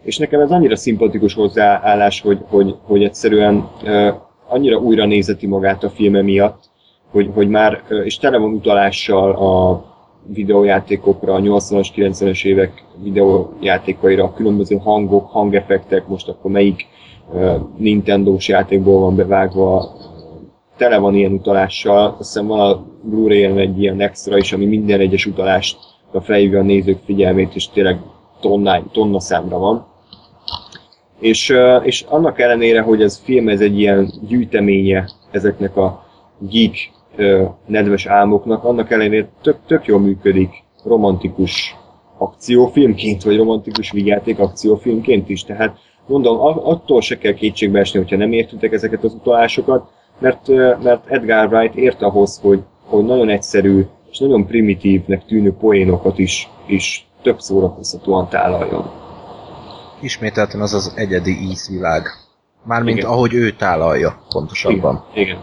És nekem ez annyira szimpatikus hozzáállás, hogy, hogy, hogy egyszerűen uh, annyira újra nézeti magát a filme miatt, hogy, hogy már, uh, és tele van utalással a videójátékokra, a 80-as, 90-es évek videójátékaira, a különböző hangok, hangeffektek, most akkor melyik uh, Nintendo-s játékból van bevágva, tele van ilyen utalással, azt hiszem van a Blu-ray-en egy ilyen extra is, ami minden egyes utalást felhívja a nézők figyelmét, és tényleg tonna, tonna számra van. És, és annak ellenére, hogy ez film, ez egy ilyen gyűjteménye ezeknek a geek nedves álmoknak, annak ellenére tök, tök jól működik romantikus akciófilmként, vagy romantikus vigyáték akciófilmként is. Tehát mondom, a- attól se kell kétségbe esni, hogyha nem értitek ezeket az utalásokat, mert, mert Edgar Wright ért ahhoz, hogy, hogy nagyon egyszerű és nagyon primitívnek tűnő poénokat is, is tök szórakoztatóan tálaljon. Ismételten az az egyedi ízvilág. Mármint Igen. ahogy ő tálalja, pontosabban. Igen. Igen.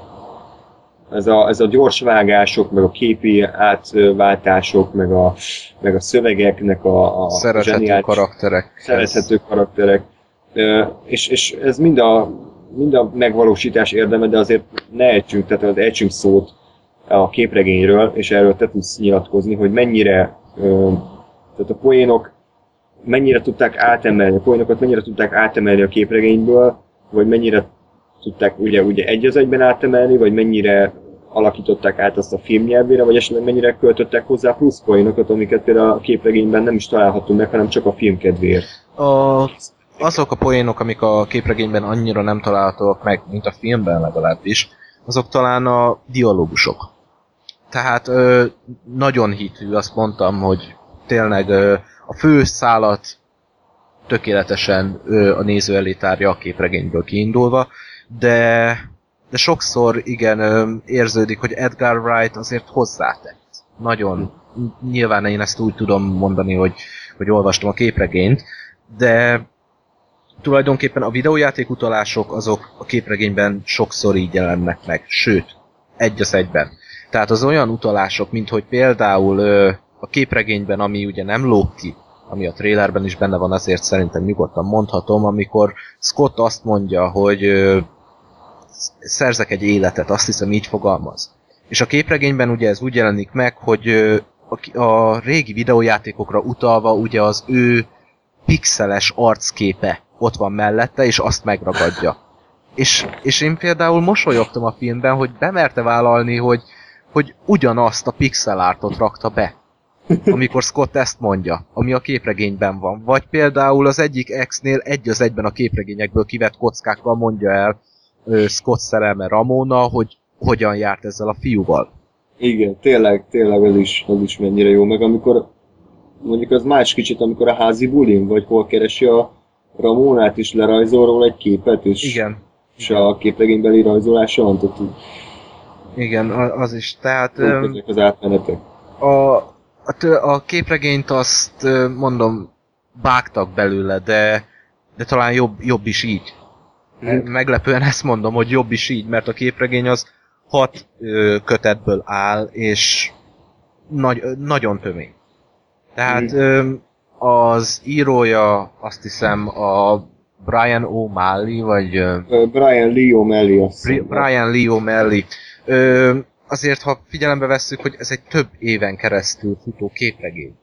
Ez a, ez a gyors vágások, meg a képi átváltások, meg a, meg a szövegeknek a, a Szerethető karakterek. szerethető karakterek. És, és ez mind a, mind a megvalósítás érdeme, de azért ne ejtsünk, tehát az ejtsünk szót a képregényről, és erről te tudsz nyilatkozni, hogy mennyire, tehát a poénok mennyire tudták átemelni, a poénokat mennyire tudták átemelni a képregényből, vagy mennyire tudták ugye, ugye egy az egyben átemelni, vagy mennyire alakították át azt a filmnyelvére, vagy esetleg mennyire költöttek hozzá plusz poénokat, amiket például a képregényben nem is találhatunk meg, hanem csak a film kedvéért. A, azok a poénok, amik a képregényben annyira nem találhatóak meg, mint a filmben legalábbis, azok talán a dialógusok. Tehát ö, nagyon hitű, azt mondtam, hogy tényleg ö, a fő szálat tökéletesen ö, a néző elé tárja a képregényből kiindulva, de, de sokszor igen ö, érződik, hogy Edgar Wright azért hozzátett. Nagyon. Nyilván én ezt úgy tudom mondani, hogy, hogy olvastam a képregényt, de tulajdonképpen a videójáték utalások azok a képregényben sokszor így jelennek meg, sőt, egy az egyben. Tehát az olyan utalások, mint hogy például ö, a képregényben, ami ugye nem lóg ki, ami a trailerben is benne van, azért szerintem nyugodtan mondhatom, amikor Scott azt mondja, hogy ö, szerzek egy életet, azt hiszem így fogalmaz. És a képregényben ugye ez úgy jelenik meg, hogy ö, a, a régi videójátékokra utalva ugye az ő pixeles arcképe ott van mellette, és azt megragadja. És, és én például mosolyogtam a filmben, hogy bemerte vállalni, hogy, hogy ugyanazt a pixel artot rakta be. Amikor Scott ezt mondja, ami a képregényben van. Vagy például az egyik ex-nél egy az egyben a képregényekből kivett kockákkal mondja el, ö, Scott szerelme Ramona, hogy hogyan járt ezzel a fiúval. Igen, tényleg, tényleg az is, az is mennyire jó. Meg amikor mondjuk az más kicsit, amikor a házi bulin, vagy hol keresi a Ramonát is lerajzol róla egy képet, és, Igen, és a képregénybeli rajzolása van, tehát igen, az is. Tehát öm, ezek az átmenetek. a, a, a képregényt azt mondom, vágtak belőle, de, de talán jobb, jobb is így. Mhm. Meglepően ezt mondom, hogy jobb is így, mert a képregény az hat ö, kötetből áll, és nagy, ö, nagyon tömény. Tehát ö, az írója azt hiszem a Brian O'Malley, vagy Brian Lee O'Malley. Brian Lee O'Malley. Azért, ha figyelembe vesszük, hogy ez egy több éven keresztül futó képregény,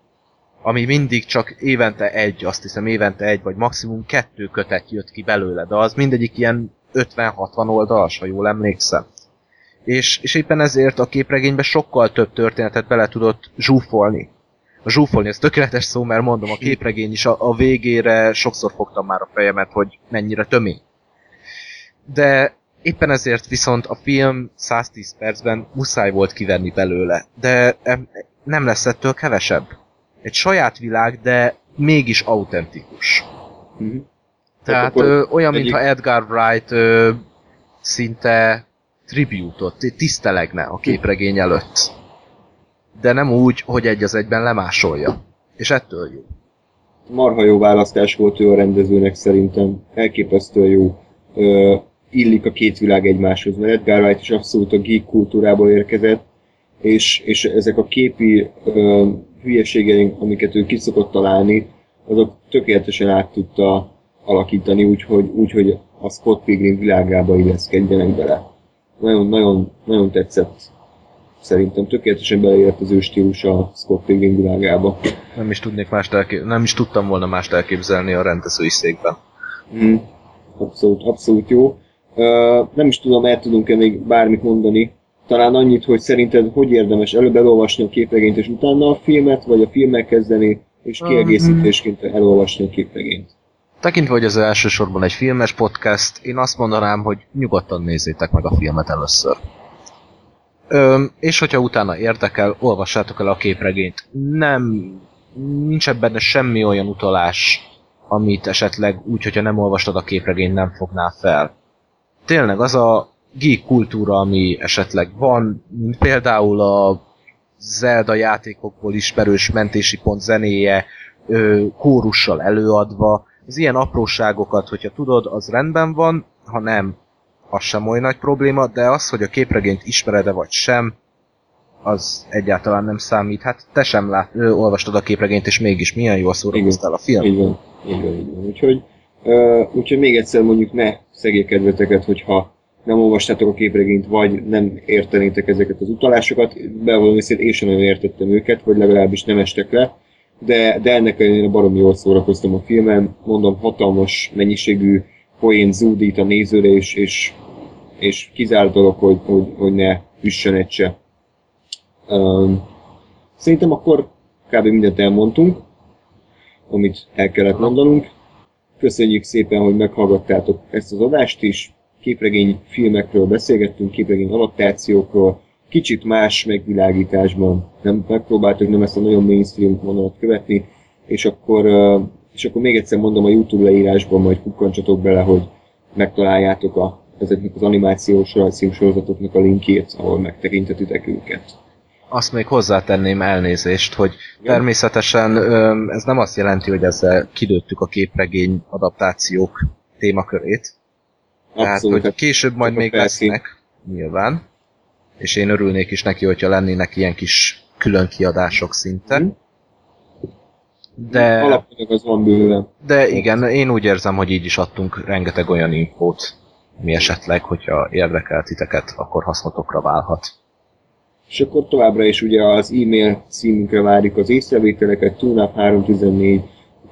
ami mindig csak évente egy, azt hiszem évente egy, vagy maximum kettő kötet jött ki belőle, de az mindegyik ilyen 50-60 oldalas, ha jól emlékszem. És, és éppen ezért a képregénybe sokkal több történetet bele tudott zsúfolni. A zsúfolni, ez tökéletes szó, mert mondom, a képregény is a, a végére sokszor fogtam már a fejemet, hogy mennyire tömény. De éppen ezért viszont a film 110 percben muszáj volt kivenni belőle, de em- nem lesz ettől kevesebb. Egy saját világ, de mégis autentikus. Mhm. Tehát ö, olyan, egyik- mintha Edgar Wright ö, szinte tributot, tisztelegne a képregény előtt. De nem úgy, hogy egy az egyben lemásolja. És ettől jó. marha jó választás volt ő a rendezőnek szerintem. Elképesztően jó. Ö, illik a két világ egymáshoz, mert Edgar Wright is abszolút a geek kultúrából érkezett, és, és ezek a képi ö, hülyeségeink, amiket ő ki szokott találni, azok tökéletesen át tudta alakítani, úgyhogy, úgyhogy a Scott Pilgrim világába illeszkedjenek bele. Nagyon, nagyon, nagyon tetszett. Szerintem tökéletesen beleért az ő stílusa a Scott Pilgrim világába. Nem is tudnék mást elkép- nem is tudtam volna mást elképzelni a rendezői székben. Mm, abszolút, abszolút jó. Uh, nem is tudom, el tudunk-e még bármit mondani. Talán annyit, hogy szerinted hogy érdemes előbb elolvasni a képregényt, és utána a filmet, vagy a filmet kezdeni, és kiegészítésként elolvasni a képregényt. Tekintve, hogy ez elsősorban egy filmes podcast, én azt mondanám, hogy nyugodtan nézzétek meg a filmet először. Öm, és hogyha utána érdekel, olvassátok el a képregényt. Nem, nincs benne semmi olyan utalás, amit esetleg úgy, hogyha nem olvastad a képregényt, nem fognál fel. Tényleg az a geek kultúra, ami esetleg van, például a Zelda játékokból ismerős mentési pont zenéje, ö, kórussal előadva, az ilyen apróságokat, hogyha tudod, az rendben van, ha nem, az sem olyan nagy probléma, de az, hogy a képregényt ismered-e vagy sem, az egyáltalán nem számít. Hát te sem lát, ö, olvastad a képregényt, és mégis milyen jól szórakoztál a film. Így van, így van, így van. Úgyhogy, uh, úgyhogy még egyszer mondjuk ne szegje kedveteket, hogyha nem olvastátok a képregényt, vagy nem értenétek ezeket az utalásokat. Bevallom őszintén, én sem nagyon értettem őket, vagy legalábbis nem estek le. De, de ennek ellenére baromi jól szórakoztam a filmen. Mondom, hatalmas mennyiségű poén zúdít a nézőre, és, és, és kizárt dolog, hogy, hogy, hogy ne üssön egy se. Um, szerintem akkor kb. mindent elmondtunk, amit el kellett mondanunk. Köszönjük szépen, hogy meghallgattátok ezt az adást is. Képregény filmekről beszélgettünk, képregény adaptációkról, kicsit más megvilágításban. Nem megpróbáltuk nem ezt a nagyon mainstream vonalat követni, és akkor, uh, és akkor még egyszer mondom a YouTube leírásban, majd kukkantsatok bele, hogy megtaláljátok a, ezeknek az animációs rajzfilm sorozatoknak a linkjét, ahol megtekintetitek őket. Azt még hozzátenném elnézést, hogy természetesen ez nem azt jelenti, hogy ezzel kidőttük a képregény adaptációk témakörét. Tehát, Abszolút. hogy később majd még felszín. lesznek, nyilván. És én örülnék is neki, hogyha lennének ilyen kis külön kiadások szinte. Mhm. De, Alapanyag az van bőven. de igen, én úgy érzem, hogy így is adtunk rengeteg olyan infót, mi esetleg, hogyha érdekel titeket, akkor hasznotokra válhat. És akkor továbbra is ugye az e-mail címünkre várjuk az észrevételeket, tunap314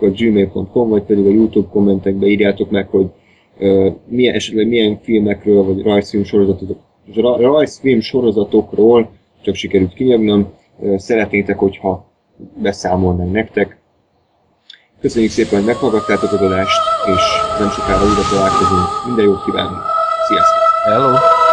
a gmail.com, vagy pedig a YouTube kommentekbe írjátok meg, hogy uh, milyen, esetleg milyen filmekről, vagy rajzfilm sorozatok, ra- rajzfilm sorozatokról, csak sikerült kinyagnom, uh, szeretnétek, hogyha beszámolnánk nektek. Köszönjük szépen, hogy meghallgattátok az adást, és nem sokára újra találkozunk. Minden jót kívánunk! Sziasztok! Hello!